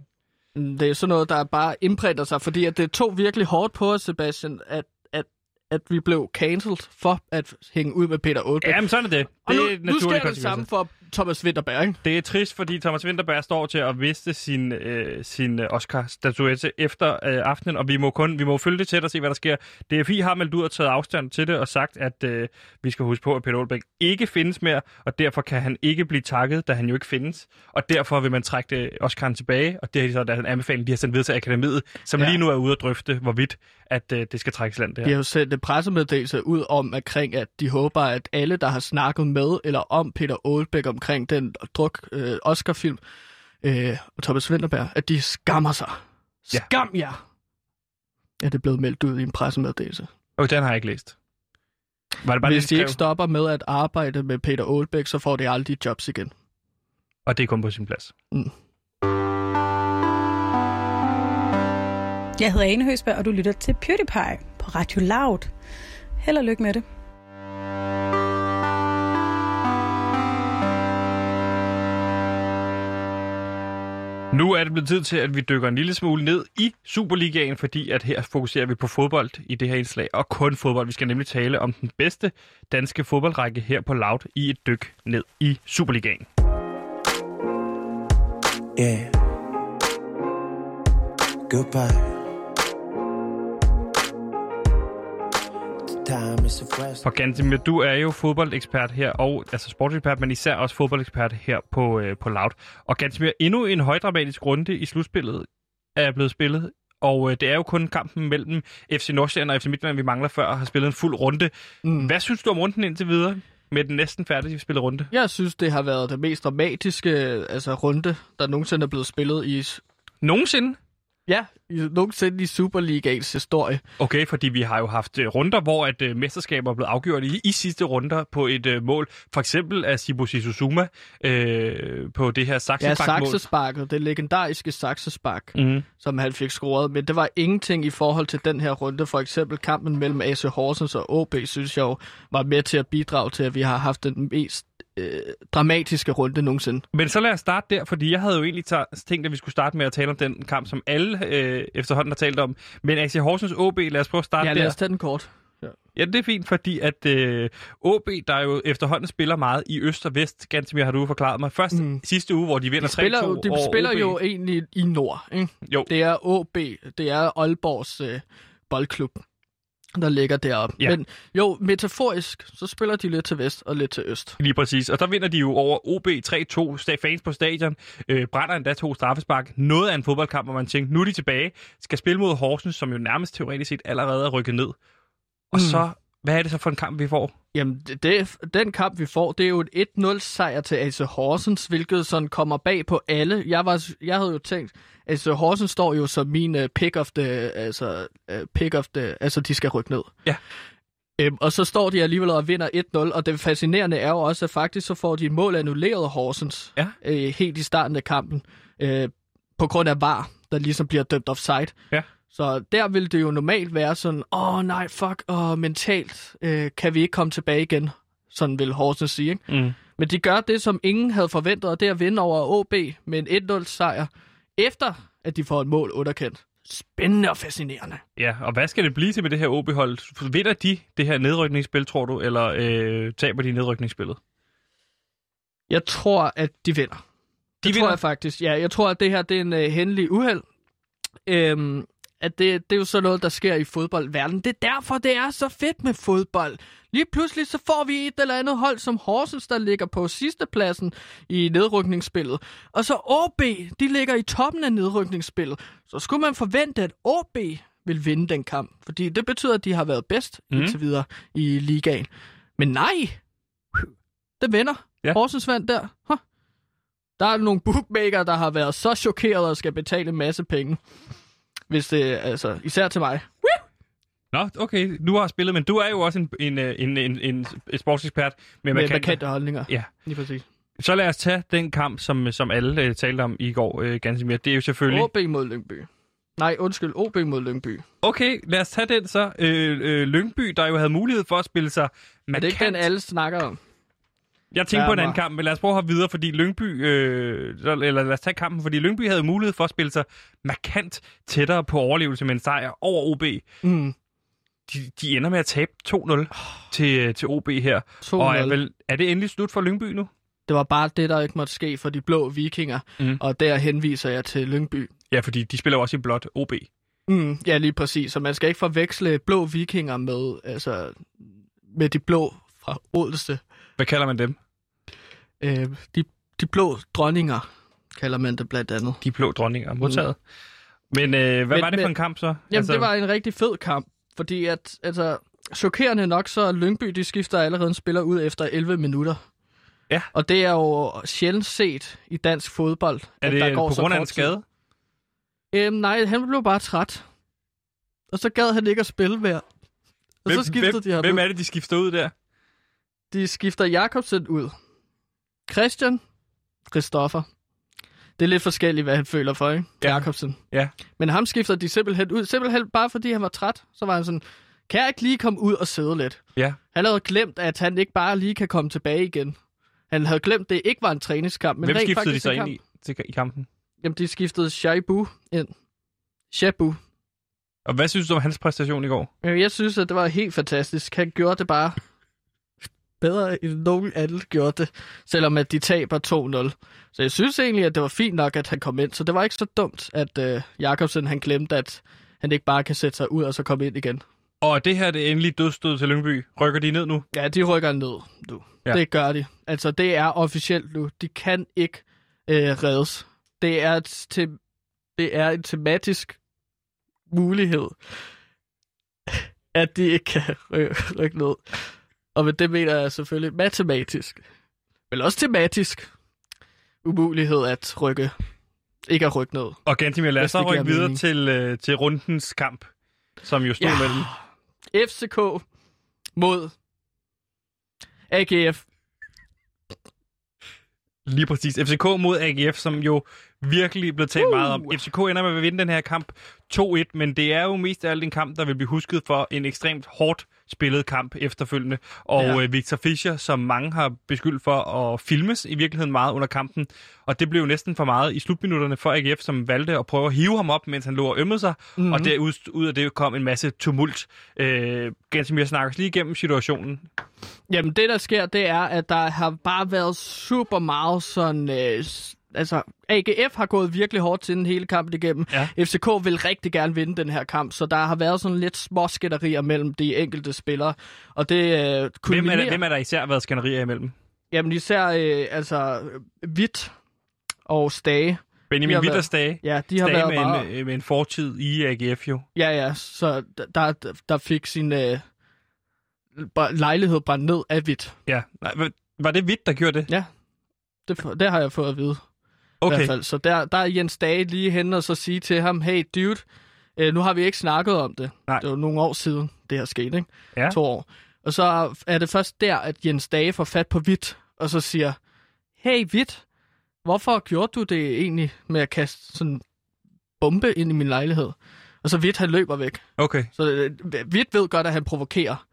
Mm, Det er sådan noget, der bare indprinter sig, fordi at det tog virkelig hårdt på os, Sebastian, at, at, at vi blev cancelled for at hænge ud med Peter Aalbæk. Jamen, sådan er det. Og Det nu, er nu sker det samme for Thomas Winterberg, ikke? Det er trist, fordi Thomas Winterberg står til at viste sin, øh, sin øh, Oscar-statuette efter øh, aftenen, og vi må kun vi må følge det tæt og se, hvad der sker. DFI har meldt ud og taget afstand til det og sagt, at øh, vi skal huske på, at Peter Olbæk ikke findes mere, og derfor kan han ikke blive takket, da han jo ikke findes. Og derfor vil man trække det Oscar'en tilbage, og det er så der er en anbefaling, de har sendt videre til akademiet, som Ja. lige nu er ude at drøfte, hvorvidt at øh, det skal trækkes land det De her. har jo sendt en pressemeddelelse ud om, omkring, at de håber, at alle, der har snakket med eller om Peter Olbæk omkring den druk øh, Oscar-film, øh, og Thomas Winterberg, at de skammer sig. Ja. Skam jer! Ja, det er blevet meldt ud i en pressemeddelelse. Og den har jeg ikke læst. Var det bare Hvis det, de ikke stopper med at arbejde med Peter Olbæk, så får de aldrig jobs igen. Og det er kun på sin plads. Jeg hedder Ane Høsberg, og du lytter til PewDiePie på Radio Loud. Held og lykke med det. Nu er det blevet tid til, at vi dykker en lille smule ned i Superligaen, fordi at her fokuserer vi på fodbold i det her indslag, og kun fodbold. Vi skal nemlig tale om den bedste danske fodboldrække her på Loud i et dyk ned i Superligaen. Yeah. Goodbye. For Gantemir, du er jo fodboldekspert her, og altså sportsekspert, men især også fodboldekspert her på, øh, på Loud. Og Gantemir, endnu en højdramatisk runde i slutspillet er blevet spillet, og øh, det er jo kun kampen mellem FC Nordsjælland og FC Midtjylland, vi mangler før at have spillet en fuld runde. Mm. Hvad synes du om runden indtil videre med den næsten færdige spillet runde? Jeg synes, det har været det mest dramatiske altså, runde, der nogensinde er blevet spillet i, Nogensinde? Ja, nogensinde i Superligaens historie. Okay, fordi vi har jo haft øh, runder, hvor at øh, mesterskaber er blevet afgjort i, i sidste runder på et øh, mål. For eksempel af Sibu Sisuzuma øh, på det her Ja, Saxenbank-mål. saksesparket, det legendariske saksespark, Mm. som han fik scoret. Men det var ingenting i forhold til den her runde. For eksempel kampen mellem AC Horsens og OB, synes jeg jo, var med til at bidrage til, at vi har haft den mest øh, dramatiske runde nogensinde. Men så lad os starte der, fordi jeg havde jo egentlig tænkt, at vi skulle starte med at tale om den kamp, som alle øh, efterhånden har talt om. Men AC Horsens OB, lad os prøve at starte Ja, der. lad os tage den kort. Ja, det er fint, fordi at øh, OB, der jo efterhånden spiller meget i øst og vest, ganske mere har du forklaret mig. Først Mm. sidste uge, hvor de vinder De spiller, 3-2 jo, de over spiller OB. jo egentlig i nord. Ikke? Jo. Det er OB, det er Aalborgs øh, boldklub, der ligger deroppe. Ja. Men jo, metaforisk, så spiller de lidt til vest og lidt til øst. Lige præcis. Og der vinder de jo over OB 3-2. Sta- Fans på stadion øh, brænder endda to straffespark. Noget af en fodboldkamp, hvor man tænker, nu er de tilbage. Skal spille mod Horsens, som jo nærmest teoretisk set allerede er rykket ned. Og Mm. så, hvad er det så for en kamp, vi får? Jamen, det, det, den kamp, vi får, det er jo et 1-0 sejr til AC Horsens, hvilket sådan kommer bag på alle. Jeg, var, jeg havde jo tænkt, AC Horsens står jo som min uh, pick of the, altså, uh, pick of the, altså de skal rykke ned. Ja. Øhm, og så står de alligevel og vinder 1-0, og det fascinerende er jo også, at faktisk så får de et mål annulleret Horsens Ja. øh, helt i starten af kampen, øh, på grund af VAR, der ligesom bliver dømt offside. Ja. Så der vil det jo normalt være sådan, åh oh, nej, fuck, åh, mentalt øh, kan vi ikke komme tilbage igen. Sådan vil Horsens sige, ikke? Mm. Men de gør det, som ingen havde forventet, og det er at vinde over OB med en 1-0 sejr, efter at de får et mål underkendt. Spændende og fascinerende. Ja, og hvad skal det blive til med det her OB-hold? Vinder de det her nedrykningsspil, tror du, eller øh, taber de nedrykningsspillet? Jeg tror, at de vinder. De det vinder? tror jeg faktisk. Ja, jeg tror, at det her det er en uh, hændelig uheld. Øhm, at det, det er jo sådan noget, der sker i fodboldverdenen. Det er derfor, det er så fedt med fodbold. Lige pludselig så får vi et eller andet hold som Horsens, der ligger på sidstepladsen i nedrykningsspillet. Og så OB, de ligger i toppen af nedrykningsspillet. Så skulle man forvente, at OB vil vinde den kamp. Fordi det betyder, at de har været bedst mm. Indtil videre i ligaen. Men nej, det vinder. Ja. Horsens vandt der. Huh. Der er nogle bookmaker, der har været så chokeret og skal betale en masse penge. Hvis det, altså, især til mig. Nå, okay, du har spillet, men du er jo også en, en, en, en, en, en sportsekspert med, Med markante- markante holdninger. Ja. Lige præcis. Så lad os tage den kamp, som, som alle øh, talte om i går, øh, ganske mere. Det er jo selvfølgelig... OB mod Lyngby. Nej, undskyld, OB mod Lyngby. Okay, lad os tage den så. Øh, øh, Lyngby, der jo havde mulighed for at spille sig det er ikke den, alle snakker om. Jeg tænker Der på en anden kamp, men lad os prøve at hoppe videre, fordi Lyngby, øh, eller lad os tage kampen, fordi Lyngby havde mulighed for at spille sig markant tættere på overlevelse med en sejr over OB. Mm. De, de ender med at tabe 2-0 til, til OB her. 2-0. Og er, vel, er det endelig slut for Lyngby nu? Det var bare det, der ikke måtte ske for de blå vikinger, Mm. og der henviser jeg til Lyngby. Ja, fordi de spiller også i blot OB. Mm, ja, lige præcis. Så man skal ikke forveksle blå vikinger med, altså, med de blå fra Odense. Hvad kalder man dem? Øh, de, de blå dronninger kalder man det blandt andet. De blå dronninger. Modtaget. Men øh, hvad Men- var det for men- en kamp så? Jamen, altså... det var en rigtig fed kamp, fordi at, altså, chokerende nok, så Lyngby, de skifter allerede en spiller ud efter 11 minutter. Ja. Og det er jo sjældent set i dansk fodbold, Er at det der går på så grund af en skade? Øhm, nej, han blev bare træt. Og så gad han ikke at spille mere. Og Hvem, så skiftede hvem, de ham hvem ud. er det, de skifter ud der? De skifter Jakobsen ud. Christian, Christoffer. Det er lidt forskelligt, hvad han føler for, ikke? Ja. Jakobsen. Ja. Men ham skifter de simpelthen ud. Simpelthen bare fordi han var træt. Så var han sådan, kan jeg ikke lige komme ud og sidde lidt? Ja. Han havde glemt, at han ikke bare lige kan komme tilbage igen. Han havde glemt, at det ikke var en træningskamp. Men Hvem rent skiftede de så ind i, til, i kampen? Jamen, de skiftede Shaibu ind. Shabu. Og hvad synes du om hans præstation i går? Jeg synes, at det var helt fantastisk. Han gjorde det bare bedre, end nogen anden gjorde det, selvom at de taber 2-0. Så jeg synes egentlig, at det var fint nok, at han kom ind. Så det var ikke så dumt, at øh, Jakobsen han glemte, at han ikke bare kan sætte sig ud og så komme ind igen. Og det her det er endelig dødstød til Lyngby. Rykker de ned nu? Ja, de rykker ned nu. Ja. Det gør de. Altså, det er officielt nu. De kan ikke øh, reddes. Det er, et te- det er en tematisk mulighed, at de ikke kan ry- rykke ned. Og med det mener jeg selvfølgelig matematisk. Men også tematisk umulighed at rykke. Ikke at rykke ned. Og Gantimir, lad os så rykke videre mening. til, øh, til rundens kamp, som jo stod Ja. mellem... FCK mod AGF. Lige præcis. FCK mod AGF, som jo virkelig blev talt Uh. meget om. FCK ender med at vinde den her kamp 2-1, men det er jo mest af alt en kamp, der vil blive husket for en ekstremt hårdt spillet kamp efterfølgende. Og Ja. ja. Victor Fischer, som mange har beskyldt for at filmes i virkeligheden meget under kampen. Og det blev jo næsten for meget i slutminutterne for AGF, som valgte at prøve at hive ham op, mens han lå og ømmede sig. Mhm. Mm-hmm. Og derud ud af det kom en masse tumult. Øh, Gansimir snakker os lige igennem situationen. Jamen, det der sker, det er, at der har bare været super meget sådan... Øh, altså, AGF har gået virkelig hårdt til den hele kampen igennem. Ja. FCK vil rigtig gerne vinde den her kamp, så der har været sådan lidt små skætterier mellem de enkelte spillere. Og det øh, Hvem er, kulminerer... der, hvem er der især været skænderier imellem? Jamen, især øh, altså, Hvidt og Stage. Benjamin har været- Witterstage. Ja, de har Stage været med, meget... en, øh, med en fortid i AGF jo. Ja, ja, så der, der, fik sin øh, lejlighed brændt ned af Hvidt. Ja. Var- det Hvidt, der gjorde det? Ja, det, det har jeg fået at vide. I Okay. hvert fald. Så der, der er Jens Dage lige hen og så sige til ham, hey dude, øh, nu har vi ikke snakket om det. Nej. Det var nogle år siden, det her skete, ikke? Ja. To år. Og så er det først der, at Jens Dage får fat på Hvidt, og så siger, hey Hvidt, hvorfor gjorde du det egentlig med at kaste sådan en bombe ind i min lejlighed? Og så Hvidt, han løber væk. Okay. Så øh, Hvidt ved godt, at han provokerer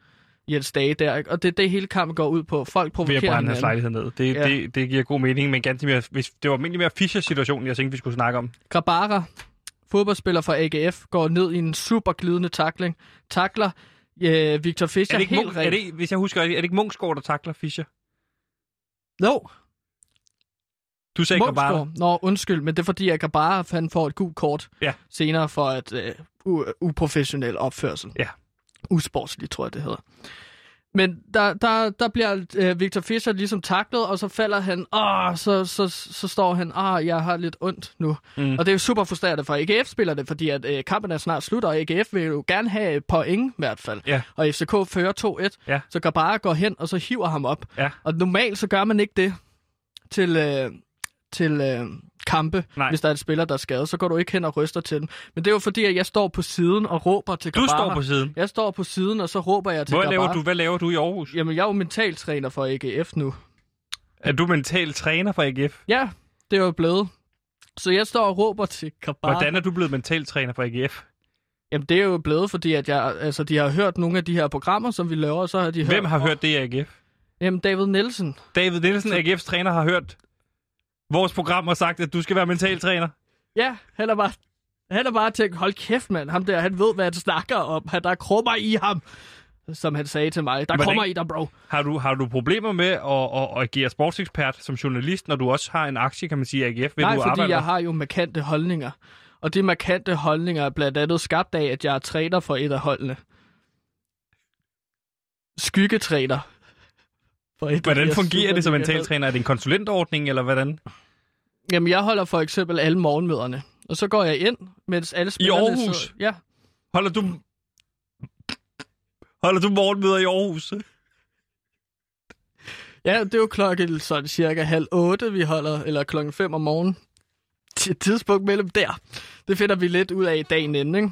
Jens Dage der, ikke? Og det er det, hele kampen går ud på. Folk Ved provokerer at brænde hans lejlighed ned. Det, Ja. det, det giver god mening, men ganske mere, hvis det var egentlig mere Fischer-situationen, jeg tænkte, vi skulle snakke om. Grabara, fodboldspiller fra AGF, går ned i en super glidende takling. Takler øh, Victor Fischer Er det ikke, helt Munk, er det, hvis jeg husker, er det, ikke Munksgaard, der takler Fischer? No, Du sagde Grabara. Munchsgaard. Nå, undskyld, men det er fordi, at Grabara han får et gult kort Ja. senere for et øh, u- uprofessionel opførsel. Ja. Usportsligt, tror jeg, det hedder. Men der, der, der bliver øh, Victor Fischer ligesom taklet, og så falder han, åh, så, så, så står han, åh, jeg har lidt ondt nu. Mm. Og det er jo super frustrerende for AGF spiller det, fordi at øh, kampen er snart slut, og AGF vil jo gerne have et point i hvert fald. Ja. Og FCK fører 2-1, Ja. så Grabara går hen, og så hiver ham op. Ja. Og normalt så gør man ikke det til, øh, til øh, kampe, Nej. hvis der er en spiller, der er skadet. Så går du ikke hen og ryster til dem. Men det er jo fordi, at jeg står på siden og råber til Du Grabara. står på siden. Jeg står på siden, og så råber jeg til Hvad Grabara. laver, du, hvad laver du i Aarhus? Jamen, jeg er jo mentaltræner for AGF nu. Er du mental træner for AGF? Ja, det er jo blevet. Så jeg står og råber til Grabara. Hvordan er du blevet mental træner for AGF? Jamen, det er jo blevet, fordi at jeg, altså, de har hørt nogle af de her programmer, som vi laver, og så har de hørt... Hvem har hørt det i AGF? Jamen, David Nielsen. David Nielsen, AGF's træner, har hørt vores program og sagt, at du skal være mental træner. Ja, han er bare... Han er bare tænkt, hold kæft, mand. Ham der, han ved, hvad han snakker om. Han der er krummer i ham. som han sagde til mig. Der Hvordan- kommer i dig, bro. Har du, har du problemer med at, at, at agere sportsekspert som journalist, når du også har en aktie, kan man sige, i AGF? Ved Nej, du fordi arbejder? jeg har jo markante holdninger. Og de markante holdninger er blandt andet skabt af, at jeg er træner for et af holdene. Skyggetræner. For et af de Hvordan fungerer det som mentaltræner? Er det en konsulentordning, eller hvordan? Jamen, jeg holder for eksempel alle morgenmøderne. Og så går jeg ind, mens alle spillerne... Aarhus? sidder- Ja. Holder du... Holder du morgenmøder i Aarhus? Ja, det er jo klokken sådan cirka halv otte, vi holder, eller klokken 5 om morgenen. Et tidspunkt mellem der. Det finder vi lidt ud af dagen inden, ikke?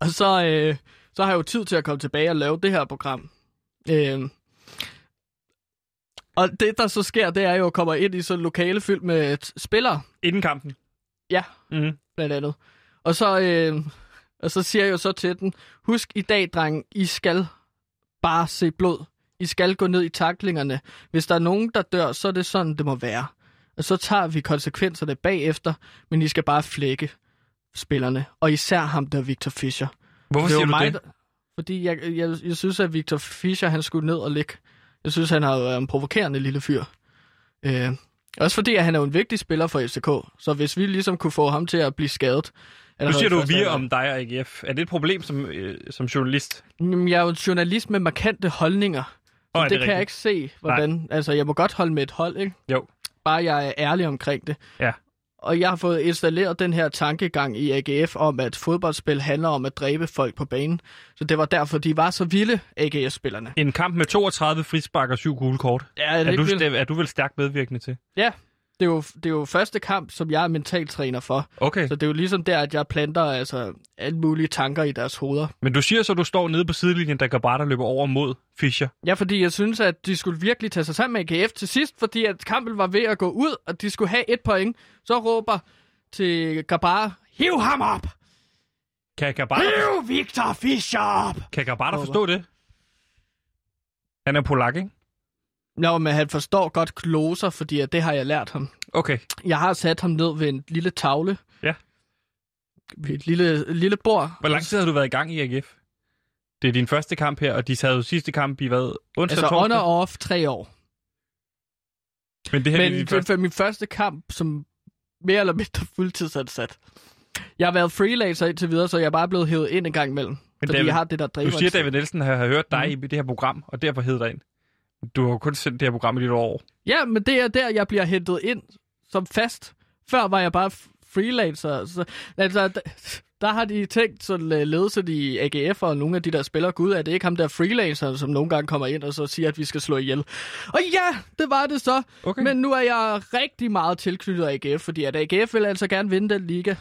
Og så, øh, så har jeg jo tid til at komme tilbage og lave det her program. Øh, og det, der så sker, det er jo, at jeg kommer ind i sådan lokale fyldt med spillere. Inden kampen? Ja, mm. blandt andet. Og så, øh, og så siger jeg jo så til den, husk i dag, dreng, I skal bare se blod. I skal gå ned i taklingerne. Hvis der er nogen, der dør, så er det sådan, det må være. Og så tager vi konsekvenserne bagefter, men I skal bare flække spillerne. Og især ham der, Victor Fischer. Hvorfor Det er siger du mig, det? Der, fordi jeg, jeg, jeg synes, at Victor Fischer, han skulle ned og ligge. Jeg synes, han har været en provokerende lille fyr. Øh, også fordi, at han er jo en vigtig spiller for FCK. Så hvis vi ligesom kunne få ham til at blive skadet... Nu siger du vi om dig og AGF. Er det et problem som, øh, som journalist? Jamen, jeg er jo en journalist med markante holdninger. Så oh, det, det kan jeg rigtigt? ikke se, hvordan... Nej. Altså, jeg må godt holde med et hold, ikke? Jo. Bare jeg er ærlig omkring det. Ja. Og jeg har fået installeret den her tankegang i AGF om, at fodboldspil handler om at dræbe folk på banen. Så det var derfor, de var så vilde, AGF-spillerne. En kamp med 32 frispark og syv gule kort. Ja, er, Er, du, vildt? er du vel stærkt medvirkende til? Ja, det er, jo, det er jo første kamp, som jeg er mentaltræner for. Okay. Så det er jo ligesom der, at jeg planter altså, alle mulige tanker i deres hoveder. Men du siger så, at du står nede på sidelinjen, da Gabata løber over mod Fischer. Ja, fordi jeg synes, at de skulle virkelig tage sig sammen med AGF til sidst, fordi at kampen var ved at gå ud, og de skulle have et point. Så råber til Gabar, hiv ham op! Kan Gabata, Hiv Victor Fischer op! kan Gabata forstå det? Han er polak, ikke? Nå, men han forstår godt kloser, fordi at det har jeg lært ham. Okay. Jeg har sat ham ned ved en lille tavle. Ja. Ved et lille, lille bord. Hvor lang tid har du været i gang i AGF? Det er din første kamp her, og de havde jo sidste kamp i hvad? Onsdag, Altså on torsdag? og off tre år. Men det her Men er det første... min første kamp som mere eller mindre fuldtidsansat. Jeg har været freelancer indtil videre, så jeg er bare blevet hævet ind en gang imellem. Fordi David, jeg har det der driver. Du siger, at David Nielsen har, har hørt dig mm. i det her program, og derfor hed dig ind. Du har jo kun sendt det her program i dit år. Ja, men det er der, jeg bliver hentet ind som fast. Før var jeg bare freelancer. Så, altså, der, der har de tænkt sådan øh, ledelsen i AGF og nogle af de der spillere, gud, er det ikke ham der freelancer, som nogle gange kommer ind og så siger, at vi skal slå ihjel. Og ja, det var det så. Okay. Men nu er jeg rigtig meget tilknyttet AGF, fordi at AGF vil altså gerne vinde den liga.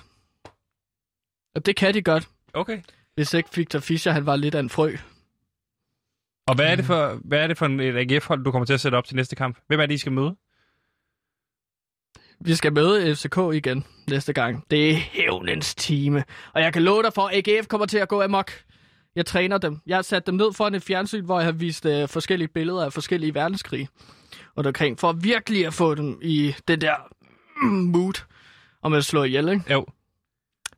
Og det kan de godt, Okay. hvis ikke Victor Fischer han var lidt af en frø. Og hvad er det for, hvad er det for et AGF-hold, du kommer til at sætte op til næste kamp? Hvem er det, I skal møde? Vi skal møde FCK igen næste gang. Det er hævnens time. Og jeg kan love dig for, at AGF kommer til at gå amok. Jeg træner dem. Jeg har sat dem ned foran et fjernsyn, hvor jeg har vist øh, forskellige billeder af forskellige verdenskrige. Og derkring for virkelig at få dem i det der mm, mood om at slå ihjel, ikke? Jo.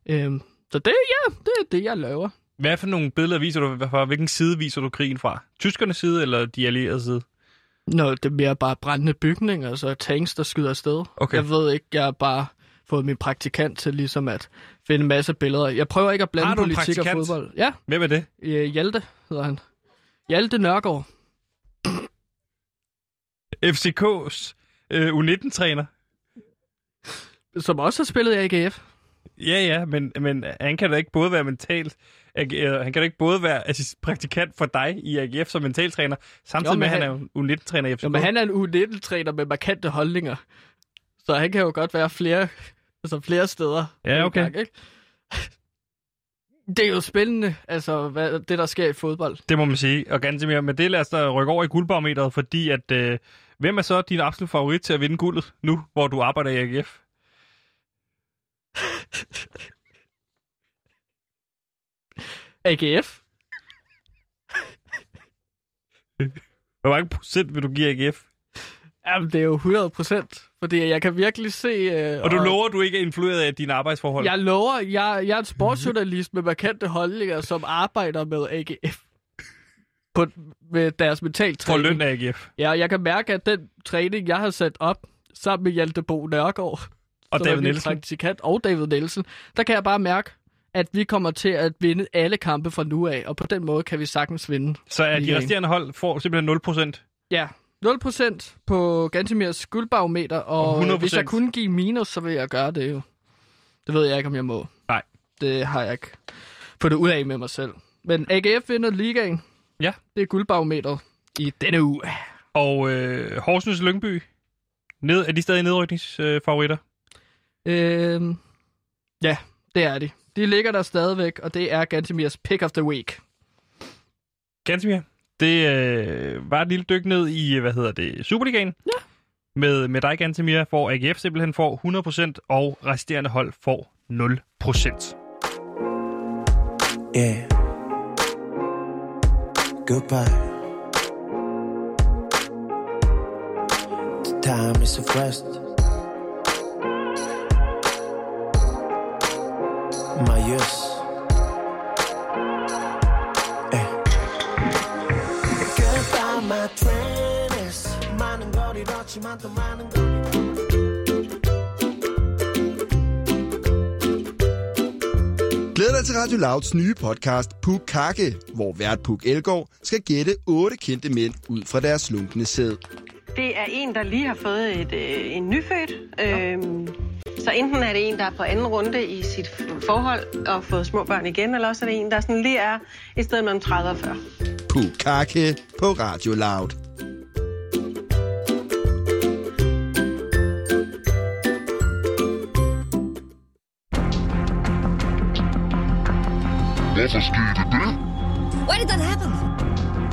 Øhm, så det, ja, det er det, jeg laver. Hvad for nogle billeder viser du fra? Hvilken side viser du krigen fra? Tyskernes side eller de allierede side? Nå, det er mere bare brændende bygninger, altså tanks, der skyder afsted. Okay. Jeg ved ikke, jeg har bare fået min praktikant til ligesom at finde en masse billeder. Jeg prøver ikke at blande politik og fodbold. Ja, Hvem er det? Hjalte hedder han. Hjalte Nørgaard. FCK's øh, U19-træner. Som også har spillet i AGF. Ja, ja, men, men han kan da ikke både være mental... øh, Han kan da ikke både være assist- praktikant for dig i AGF som mentaltræner, samtidig Jo, med, at han han- er jo U19-træner i FCK. Jo, men han er en U19-træner med markante holdninger. Så han kan jo godt være flere, altså flere steder. Ja, okay. Gang, ikke? Det er jo spændende, altså hvad, det der sker i fodbold. Det må man sige. Og Gantemir, med det lad os da rykke over i guldbarometeret, fordi at... Øh, hvem er så din absolut favorit til at vinde guldet nu, hvor du arbejder i AGF? AGF? Hvor mange procent vil du give AGF? Jamen, det er jo 100 procent, fordi jeg kan virkelig se... Øh, Og du lover, du ikke er influeret af dine arbejdsforhold? Jeg lover, jeg, jeg er en sportsjournalist med markante holdninger, som arbejder med AGF. på, med deres mental For træning. løn af AGF. Ja, og jeg kan mærke, at den træning, jeg har sat op sammen med Hjalte Bo Nørgaard, Og David Nielsen. praktikant, og David Nielsen, der kan jeg bare mærke, at vi kommer til at vinde alle kampe fra nu af, og på den måde kan vi sagtens vinde. Så er de resterende hold får simpelthen 0%. Ja, 0% på Gantemirs guldbarometer, og, Og og 100%. hvis jeg kunne give minus, så vil jeg gøre det jo. Det ved jeg ikke, om jeg må. Nej. Det har jeg ikke fået ud af med mig selv. Men AGF vinder ligaen. Ja. Det er guldbarometeret i denne uge. Og øh, Horsens Lyngby, ned, er de stadig nedrykningsfavoritter? Øhm, ja, det er de. De ligger der stadigvæk, og det er Gantemirs pick of the week. Gansimir, det øh, var et lille dyk ned i, hvad hedder det, Superligaen. Ja. Med, med dig, Gansimir, hvor AGF simpelthen får 100%, og resterende hold får 0%. Yeah. Goodbye. The time is of rest. My yes. Eh. Goodbye, my trainers. 많은 걸 잃었지만 또 많은 걸 Glæd dig til Radio Louds nye podcast, Puk Kakke, hvor vært Puk Elgård skal gætte otte kendte mænd ud fra deres slunkne sæd. Det er en, der lige har fået et, øh, en nyfødt. Øhm, så enten er det en, der er på anden runde i sit forhold og fået små børn igen, eller også er det en, der sådan lige er et sted mellem 30 og 40. Puk Kakke på Radio Loud. Hvorfor skete det? Why did that happen?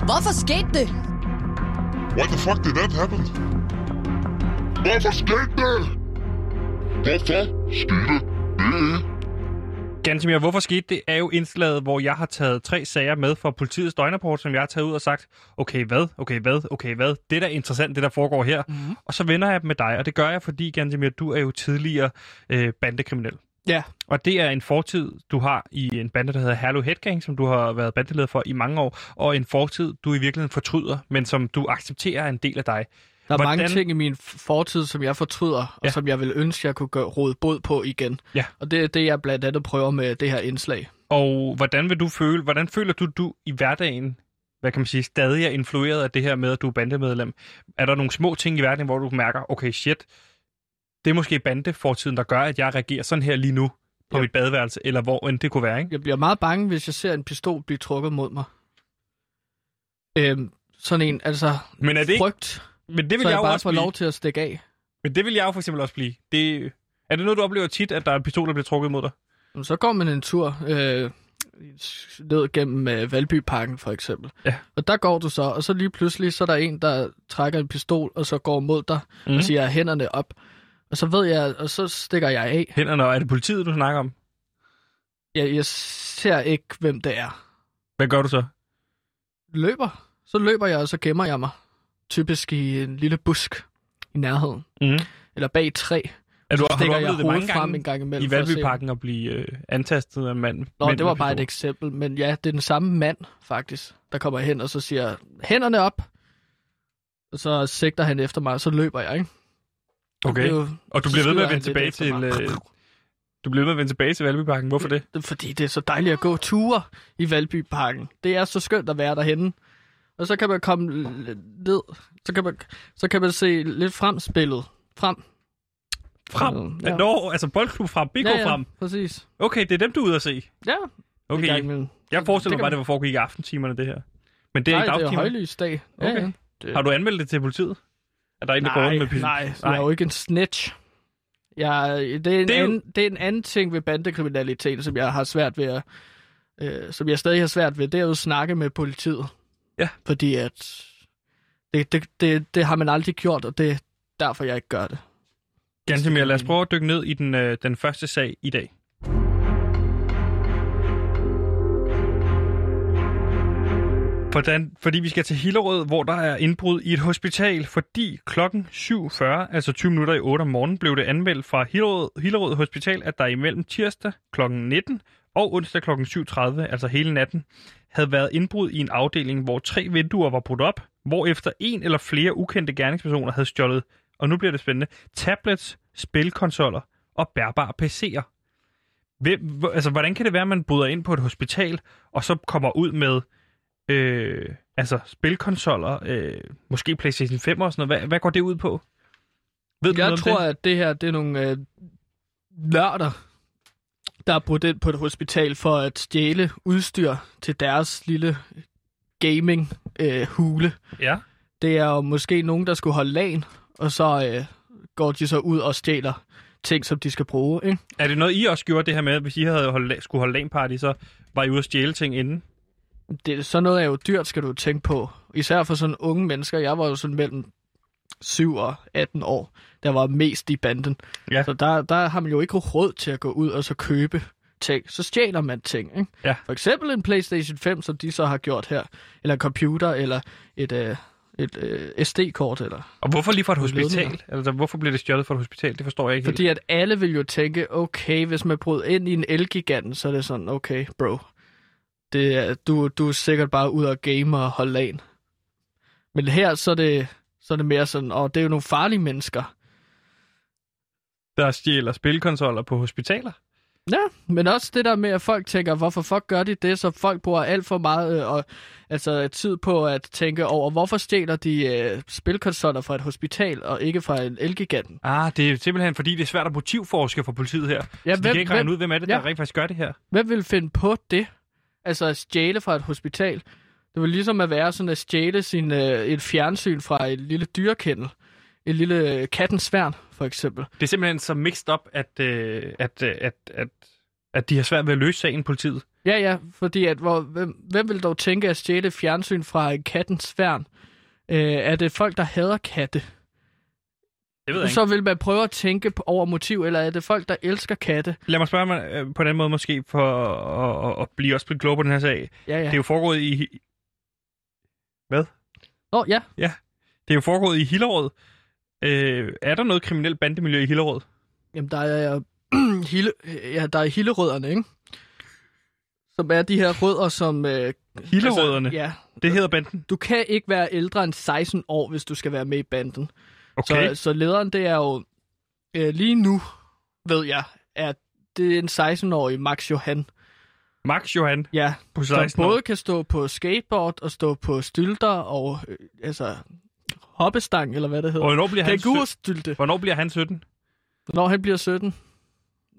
Hvorfor skete det? Why the fuck did that happen? Hvorfor skete det? Hvorfor skete det? Gansimir, hvorfor skete det, er jo indslaget, hvor jeg har taget tre sager med fra politiets døgnrapport, som jeg har taget ud og sagt, okay hvad, okay hvad, okay hvad, det der er interessant, det der foregår her. Mm. Og så vender jeg dem med dig, og det gør jeg, fordi Gansimir, du er jo tidligere øh, bandekriminel. Ja. Og det er en fortid, du har i en bande, der hedder Herlev Headgang, som du har været bandeleder for i mange år, og en fortid, du i virkeligheden fortryder, men som du accepterer er en del af dig. Der er Hvordan- mange ting i min fortid, som jeg fortryder, ja. Og som jeg vil ønske, jeg kunne gøre råd bod på igen. Ja. Og det er det, jeg blandt andet prøver med det her indslag. Og hvordan vil du føle, hvordan føler du, du i hverdagen, hvad kan man sige, stadig er influeret af det her med, at du er bandemedlem? Er der nogle små ting i hverdagen, hvor du mærker, okay shit, det er måske bandefortiden, der gør, at jeg reagerer sådan her lige nu på Ja. mit badeværelse, eller hvor end det kunne være, ikke? Jeg bliver meget bange, hvis jeg ser en pistol blive trukket mod mig. Øhm, sådan en, altså, Men er det ikke, frygt, men det vil så jeg, jeg jo bare også får blive. lov til at stikke af. Men det vil jeg jo for eksempel også blive. Det, er det noget, du oplever tit, at der er en pistol, der bliver trukket mod dig? Så går man en tur øh, ned gennem øh, Valbyparken for eksempel. Ja. Og der går du så, og så lige pludselig, så er der en, der trækker en pistol, og så går mod dig mm. Mhm. og siger hænderne op. Og så ved jeg, og så stikker jeg af. Hænderne, og er det politiet, du snakker om? Jeg, jeg ser ikke, hvem det er. Hvad gør du så? Løber. Så løber jeg, og så gemmer jeg mig. Typisk i en lille busk i nærheden. Mm. Eller bag et træ. Er du, har du oplevet det mange gange en gang imellem i Valbyparken at blive øh, antastet af en mand? Nå, mænd det var bare et eksempel, men ja, det er den samme mand, faktisk, der kommer hen og så siger, hænderne op, og så sigter han efter mig, og så løber jeg, ikke? Okay. Er jo- Og du bliver ved med at vende tilbage til... Øh, du bliver ved med at vende tilbage til Valbyparken. Hvorfor det? Fordi, det er så dejligt at gå ture i Valbyparken. Det er så skønt at være derhenne. Og så kan man komme ned, så kan man, så kan man se lidt frem spillet. Frem. Frem? Ja. Ja. Nå, altså boldklub frem, BK ja, ja, frem. præcis. Okay, det er dem, du er ude at se. Ja. Okay, imellem. jeg forestiller mig bare, det var foregik i aftentimerne, det her. Men det er Nej, ikke det er højlysdag. Ja, Okay. ja. Det... Har du anmeldt det til politiet? Er der en, der går Nej, rundt med pistol? nej, jeg er jo ikke en snitch. Jeg, det, er en Det er anden, det er en anden ting ved bandekriminalitet, som jeg har svært ved at, øh, som jeg stadig har svært ved, det er jo at snakke med politiet. Ja. Fordi at det, det, det, det har man aldrig gjort, og det er derfor, jeg ikke gør det. Ganske mere. Lad os prøve at dykke ned i den, øh, den første sag i dag. Hvordan, fordi vi skal til Hillerød, hvor der er indbrud i et hospital, fordi klokken 7.40, altså 20 minutter i 8 om morgenen, blev det anmeldt fra Hillerød, Hillerød Hospital, at der imellem tirsdag kl. 19 og onsdag kl. 7.30, altså hele natten, havde været indbrud i en afdeling, hvor tre vinduer var brudt op, hvor efter en eller flere ukendte gerningspersoner havde stjålet, og nu bliver det spændende, tablets, spilkonsoller og bærbare PC'er. Hvem, altså, hvordan kan det være, at man bryder ind på et hospital, og så kommer ud med øh, altså, spilkonsoller, øh, måske PlayStation 5 og sådan noget? Hvad, hvad går det ud på? Ved du Jeg noget tror, det? at det her det er nogle øh, nørder, der er brudt ind på et hospital for at stjæle udstyr til deres lille gaming-hule. Ja. Det er jo måske nogen, der skulle holde lagen, og så øh, går de så ud og stjæler ting, som de skal bruge. Ikke? Er det noget, I også gjorde det her med, at hvis I havde holdt, skulle holde LAN-party, så var I ude at stjæle ting inden? Det, sådan noget er jo dyrt, skal du tænke på. Især for sådan unge mennesker. Jeg var jo sådan mellem 7 og 18 år, der var mest i banden. Ja. Så der, der har man jo ikke råd til at gå ud og så købe ting. Så stjæler man ting. Ikke? Ja. For eksempel en PlayStation 5, som de så har gjort her. Eller en computer, eller et, øh, et øh, SD-kort. Eller Og hvorfor lige fra et hospital? Altså, hvorfor bliver det stjålet fra et hospital? Det forstår jeg ikke Fordi at alle vil jo tænke, okay, hvis man bryder ind i en elgigant, så er det sådan, okay, bro. Det er, du, du er sikkert bare ud og game og holde lagen. Men her, så er det, så er det mere sådan, og det er jo nogle farlige mennesker. Der stjæler spilkonsoller på hospitaler? Ja, men også det der med, at folk tænker, hvorfor fuck gør de det, så folk bruger alt for meget øh, og, altså, tid på at tænke over, hvorfor stjæler de øh, spilkonsoller fra et hospital og ikke fra en elgigant? Ah, det er simpelthen fordi, det er svært at motivforske for politiet her. Ja, så de hvem- kan ikke regne hvem- ud, hvem er det, ja. der rent faktisk gør det her. Hvem vil finde på det? Altså at stjæle fra et hospital. Det vil ligesom at være sådan at stjæle sin, øh, et fjernsyn fra et lille dyrekendel. Et lille øh, kattens værn, for eksempel. Det er simpelthen så mixed up, at, øh, at, øh, at, at, at de har svært ved at løse sagen, politiet. Ja, ja, fordi at, hvor, hvem, hvem vil dog tænke at stjæle et fjernsyn fra en kattens værn? Øh, er det folk, der hader katte? Det ved jeg Så ikke. vil man prøve at tænke på, over motiv, eller er det folk, der elsker katte? Lad mig spørge mig øh, på den måde måske, for at, at, at blive også blive klogere på den her sag. Ja, ja. Det er jo foregået i... Hvad? Åh, oh, ja. Ja, det er jo foregået i Hillerød. Øh, er der noget kriminelt bandemiljø i Hillerød? Jamen, der er, Hille, ja, der er hillerødderne, ikke? Som er de her rødder, som... Øh, Hillerødderne? ja. Det hedder banden? Du kan ikke være ældre end 16 år, hvis du skal være med i banden. Okay. Så, så lederen, det er jo... Øh, lige nu, ved jeg, at det er en 16-årig Max Johan. Max Johan? Ja, På som 16 år? både kan stå på skateboard og stå på stylter og øh, altså hoppestang, eller hvad det hedder. Hvornår bliver han, Kængurustylte. Hvornår bliver han 17? Når han bliver 17.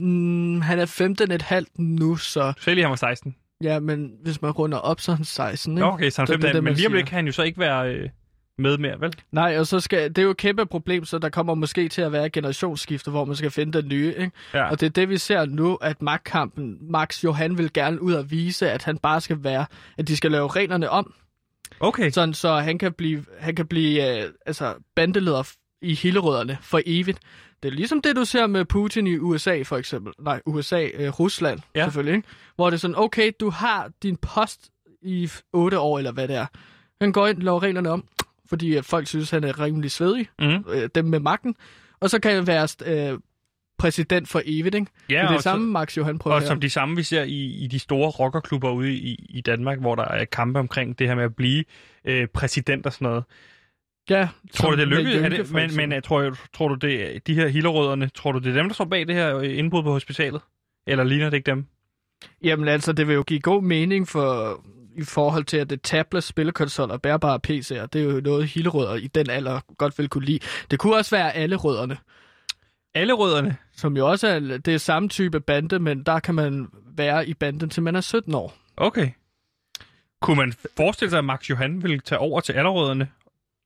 Mm, han er 15 et halvt nu, så... Lige, han var 16. Ja, men hvis man runder op, så er han 16, ikke? Nå, okay, så han Det- er det er 15, det, men man lige om lidt kan han jo så ikke være øh, med mere, vel? Nej, og så skal, det er jo et kæmpe problem, så der kommer måske til at være generationsskifte, hvor man skal finde den nye. Ikke? Ja. Og det er det, vi ser nu, at magtkampen, Max Johan vil gerne ud og vise, at han bare skal være, at de skal lave reglerne om. Okay. Sådan, så han kan blive, han kan blive øh, altså, bandeleder i Hillerødderne for evigt. Det er ligesom det, du ser med Putin i USA, for eksempel. Nej, USA, øh, Rusland, Ja. selvfølgelig. Ikke? Hvor det er sådan, okay, du har din post i otte år, eller hvad det er. Han går ind og laver reglerne om, fordi at folk synes, han er rimelig svedig, mm. øh, dem med magten. Og så kan han være øh, præsident for evigt, ikke? Ja, det er så- samme, Max Johan prøver Og som de samme, vi ser i, i de store rockerklubber ude i, i Danmark, hvor der er kampe omkring det her med at blive øh, præsident og sådan noget. Ja, Tror du, det med lykkedes? Er Jynke, det, men men øh, tror, jeg- tror du, det de her hillerødderne, tror du, det er dem, der står bag det her øh, indbrud på hospitalet? Eller ligner det ikke dem? Jamen altså, det vil jo give god mening for i forhold til, at det tablet, spillekonsoller og bærbare PC'er, det er jo noget, Hillerødder i den alder godt vil kunne lide. Det kunne også være alle rødderne. Alle rødderne? Som jo også er, det er samme type bande, men der kan man være i banden, til man er 17 år. Okay. Kunne man forestille sig, at Max Johan ville tage over til allerødderne,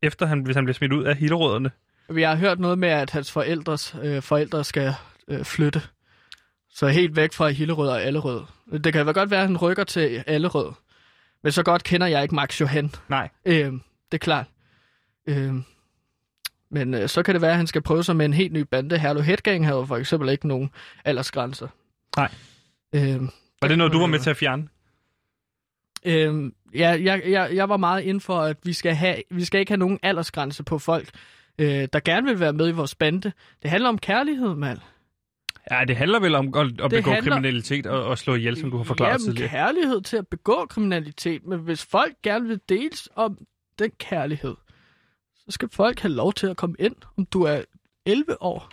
efter han, hvis han bliver smidt ud af hillerødderne? Jeg har hørt noget med, at hans forældres øh, forældre skal øh, flytte. Så helt væk fra Hillerød og Allerød. Det kan vel godt være, at han rykker til Allerød. Men så godt kender jeg ikke Max Johan. Nej. Øh, det er klart. Øh, men øh, så kan det være, at han skal prøve sig med en helt ny bande. Herlev Headgang havde for eksempel ikke nogen aldersgrænser. Nej. Øh, Var det noget, du var med til at fjerne? Øh, ja, jeg, jeg, jeg var meget inden for, at vi skal, have, vi skal ikke have nogen aldersgrænse på folk, øh, der gerne vil være med i vores bande. Det handler om kærlighed, mand. Ja, det handler vel om at, at Det begå handler- kriminalitet og, og slå ihjel, som du har forklaret Jamen, tidligere. kærlighed til at begå kriminalitet, men hvis folk gerne vil deles om den kærlighed, så skal folk have lov til at komme ind, om du er 11 år,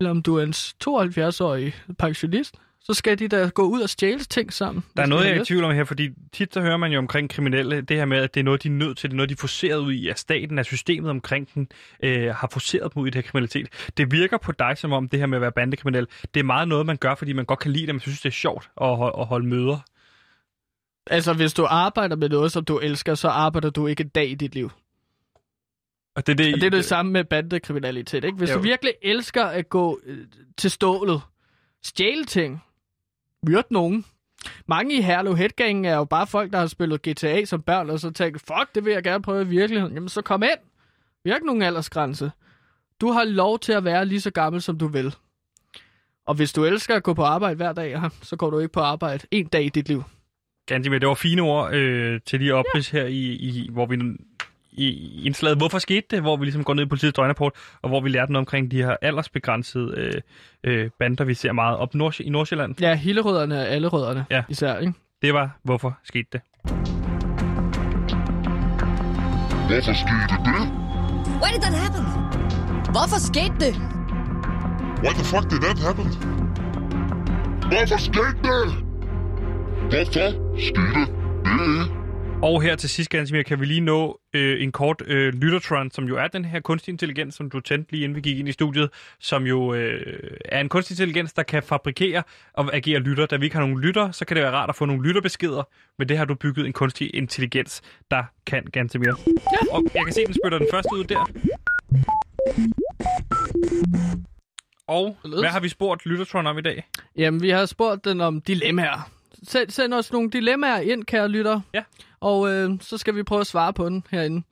eller om du er en 72-årig pensionist, så skal de da gå ud og stjæle ting sammen. Der er noget, jeg er i tvivl om her, fordi tit så hører man jo omkring kriminelle, det her med, at det er noget, de er nødt til, det er noget, de er forceret ud i, at staten, at systemet omkring den, øh, har forceret dem ud i det her kriminalitet. Det virker på dig som om, det her med at være bandekriminel, det er meget noget, man gør, fordi man godt kan lide det, man synes, det er sjovt at, at holde møder. Altså, hvis du arbejder med noget, som du elsker, så arbejder du ikke en dag i dit liv. Og det er det, Og det er det samme med bandekriminalitet, ikke? Hvis Jo. du virkelig elsker at gå øh, til stålet, stjæle ting, myrde nogen. Mange i Herlev Headgangen er jo bare folk, der har spillet GTA som børn, og så tænker, fuck, det vil jeg gerne prøve i virkeligheden. Jamen, så kom ind. Vi har ikke nogen aldersgrænse. Du har lov til at være lige så gammel, som du vil. Og hvis du elsker at gå på arbejde hver dag, så går du ikke på arbejde en dag i dit liv. Ganske det var fine ord øh, til lige oprids ja. her, i, i, hvor vi i indslaget, hvorfor skete det, hvor vi ligesom går ned i politiets døgnrapport, og hvor vi lærte noget omkring de her aldersbegrænsede øh, øh, bander, vi ser meget op nord, i Nordsjælland. Ja, hillerødderne er alle rødderne Ja. især, ikke? Det var, hvorfor skete det. Hvorfor skete det? Why did that happen? Hvorfor skete det? Why the fuck did that happen? Hvorfor skete det? Hvorfor skete det? Og her til sidst, Gansomir, kan vi lige nå øh, en kort øh, lyttertron, som jo er den her kunstig intelligens, som du tændte lige inden vi gik ind i studiet, som jo øh, er en kunstig intelligens, der kan fabrikere og agere lytter. Da vi ikke har nogen lytter, så kan det være rart at få nogle lytterbeskeder, men det har du bygget en kunstig intelligens, der kan Gansomir. Ja. Og jeg kan se, den spytter den første ud der. Og hvad har vi spurgt Lyttertron om i dag? Jamen, vi har spurgt den om dilemmaer. Send, send os nogle dilemmaer ind, kære lytter. Ja. Og øh, så skal vi prøve at svare på den herinde.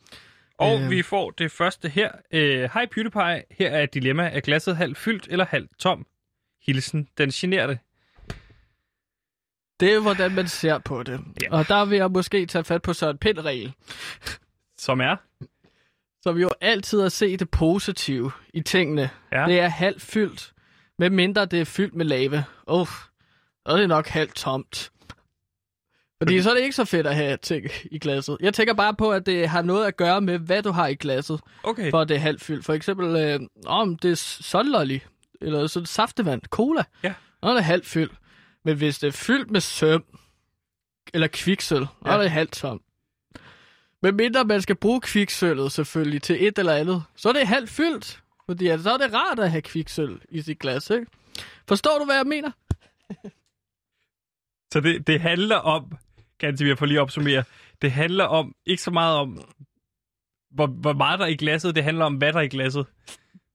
Og Øh. vi får det første her. Øh, Hej PewDiePie, her er et dilemma. Er glasset halvt fyldt eller halvt tom? Hilsen, den generede. Det er, hvordan man ser på det. Ja. Og der vil jeg måske tage fat på Søren Pind-regel. Som er? Som jo altid at se det positive i tingene. Ja. Det er halvt fyldt, med mindre det er fyldt med lave. Uff, så er det nok halvt tomt. Fordi så er det ikke så fedt at have ting i glasset. Jeg tænker bare på, at det har noget at gøre med, hvad du har i glasset. Okay. For at det er halvt fyldt. For eksempel, øh, om det er sunlolly, eller sådan saftevand, cola. Ja. Så er det halvt fyldt. Men hvis det er fyldt med søm, eller kviksøl, så Ja. er det halvt tomt. Men mindre man skal bruge kviksølvet selvfølgelig til et eller andet, så er det halvt fyldt. Fordi at, så er det rart at have kviksøl i sit glas, ikke? Forstår du, hvad jeg mener? Så det, det handler om, Gansomir, for lige at opsummere, det handler om, ikke så meget om, hvor, hvor meget der er i glasset, det handler om, hvad der er i glasset.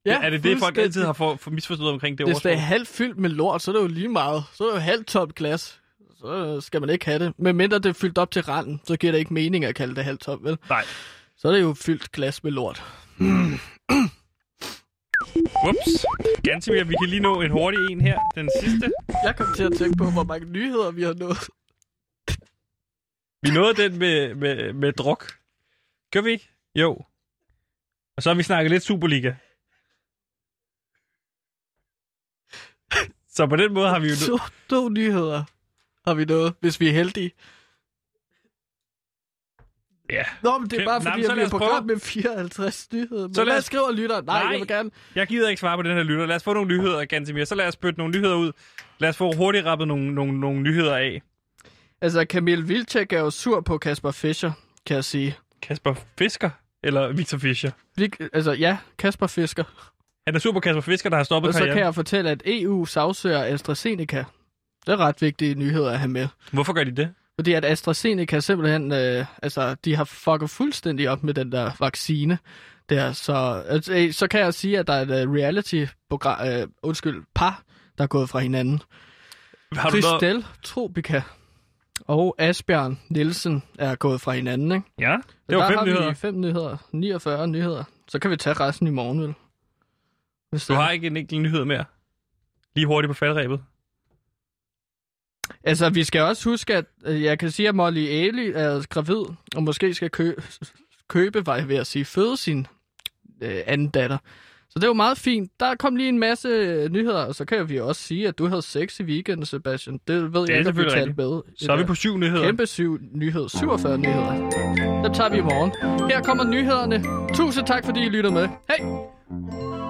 Ja, er det det, folk altid har for, for misforstået omkring det Hvis det er halvt fyldt med lort, så er det jo lige meget. Så er det jo halvt tomt glas. Så skal man ikke have det. Men mindre det er fyldt op til randen, så giver det ikke mening at kalde det halvt tomt, vel? Nej. Så er det jo fyldt glas med lort. Ups. Gansomir, vi kan lige nå en hurtig en her. Den sidste. Jeg kom til at tænke på, hvor mange nyheder vi har nået. Vi nåede den med, med, med druk. Gør vi ikke? Jo. Og så har vi snakket lidt Superliga. Så på den måde har vi jo... To, to nyheder har vi nået, hvis vi er heldige. Ja. Nå, men det er bare nej, fordi, men så at vi lad er os på prøve. program med 54 nyheder. Men Så lad os- skriver lytter? Nej, Nej. jeg vil gerne... Jeg gider ikke svare på den her lytter. Lad os få nogle nyheder, Gantemir. Så lad os spytte nogle nyheder ud. Lad os få hurtigt rappet nogle, nogle, nogle nyheder af. Altså, Camille Vilcek er jo sur på Kasper Fischer, kan jeg sige. Kasper Fisker? Eller Victor Fischer? Vi, altså, ja, Kasper Fisker. Han er sur på Kasper Fisker, der har stoppet Og så karrieren. kan jeg fortælle, at EU sagsøger AstraZeneca. Det er ret vigtige nyheder at have med. Hvorfor gør de det? Fordi at AstraZeneca simpelthen, øh, altså, de har fucket fuldstændig op med den der vaccine. Der, så, altså, så kan jeg sige, at der er et uh, reality-program, øh, undskyld, par, der er gået fra hinanden. Har du noget- Christel Tropica og Asbjørn Nielsen er gået fra hinanden, ikke? Ja, det var der fem har nyheder. vi fem nyheder. 49 nyheder. Så kan vi tage resten i morgen, vel? Hvis Du har ikke en enkelt nyhed mere? Lige hurtigt på faldrebet. Altså, vi skal også huske, at øh, jeg kan sige, at Molly Ailey er gravid, og måske skal kø- købe, var jeg ved at sige, føde sin øh, anden datter. Så det jo meget fint. Der kom lige en masse øh, nyheder, og så kan vi også sige, at du havde sex i weekenden, Sebastian. Det ved Det jeg ikke, om vi talte med. Så er vi på syv nyheder. Kæmpe syv nyheder. 47 nyheder. Dem tager vi i morgen. Her kommer nyhederne. Tusind tak, fordi I lyttede med. Hej!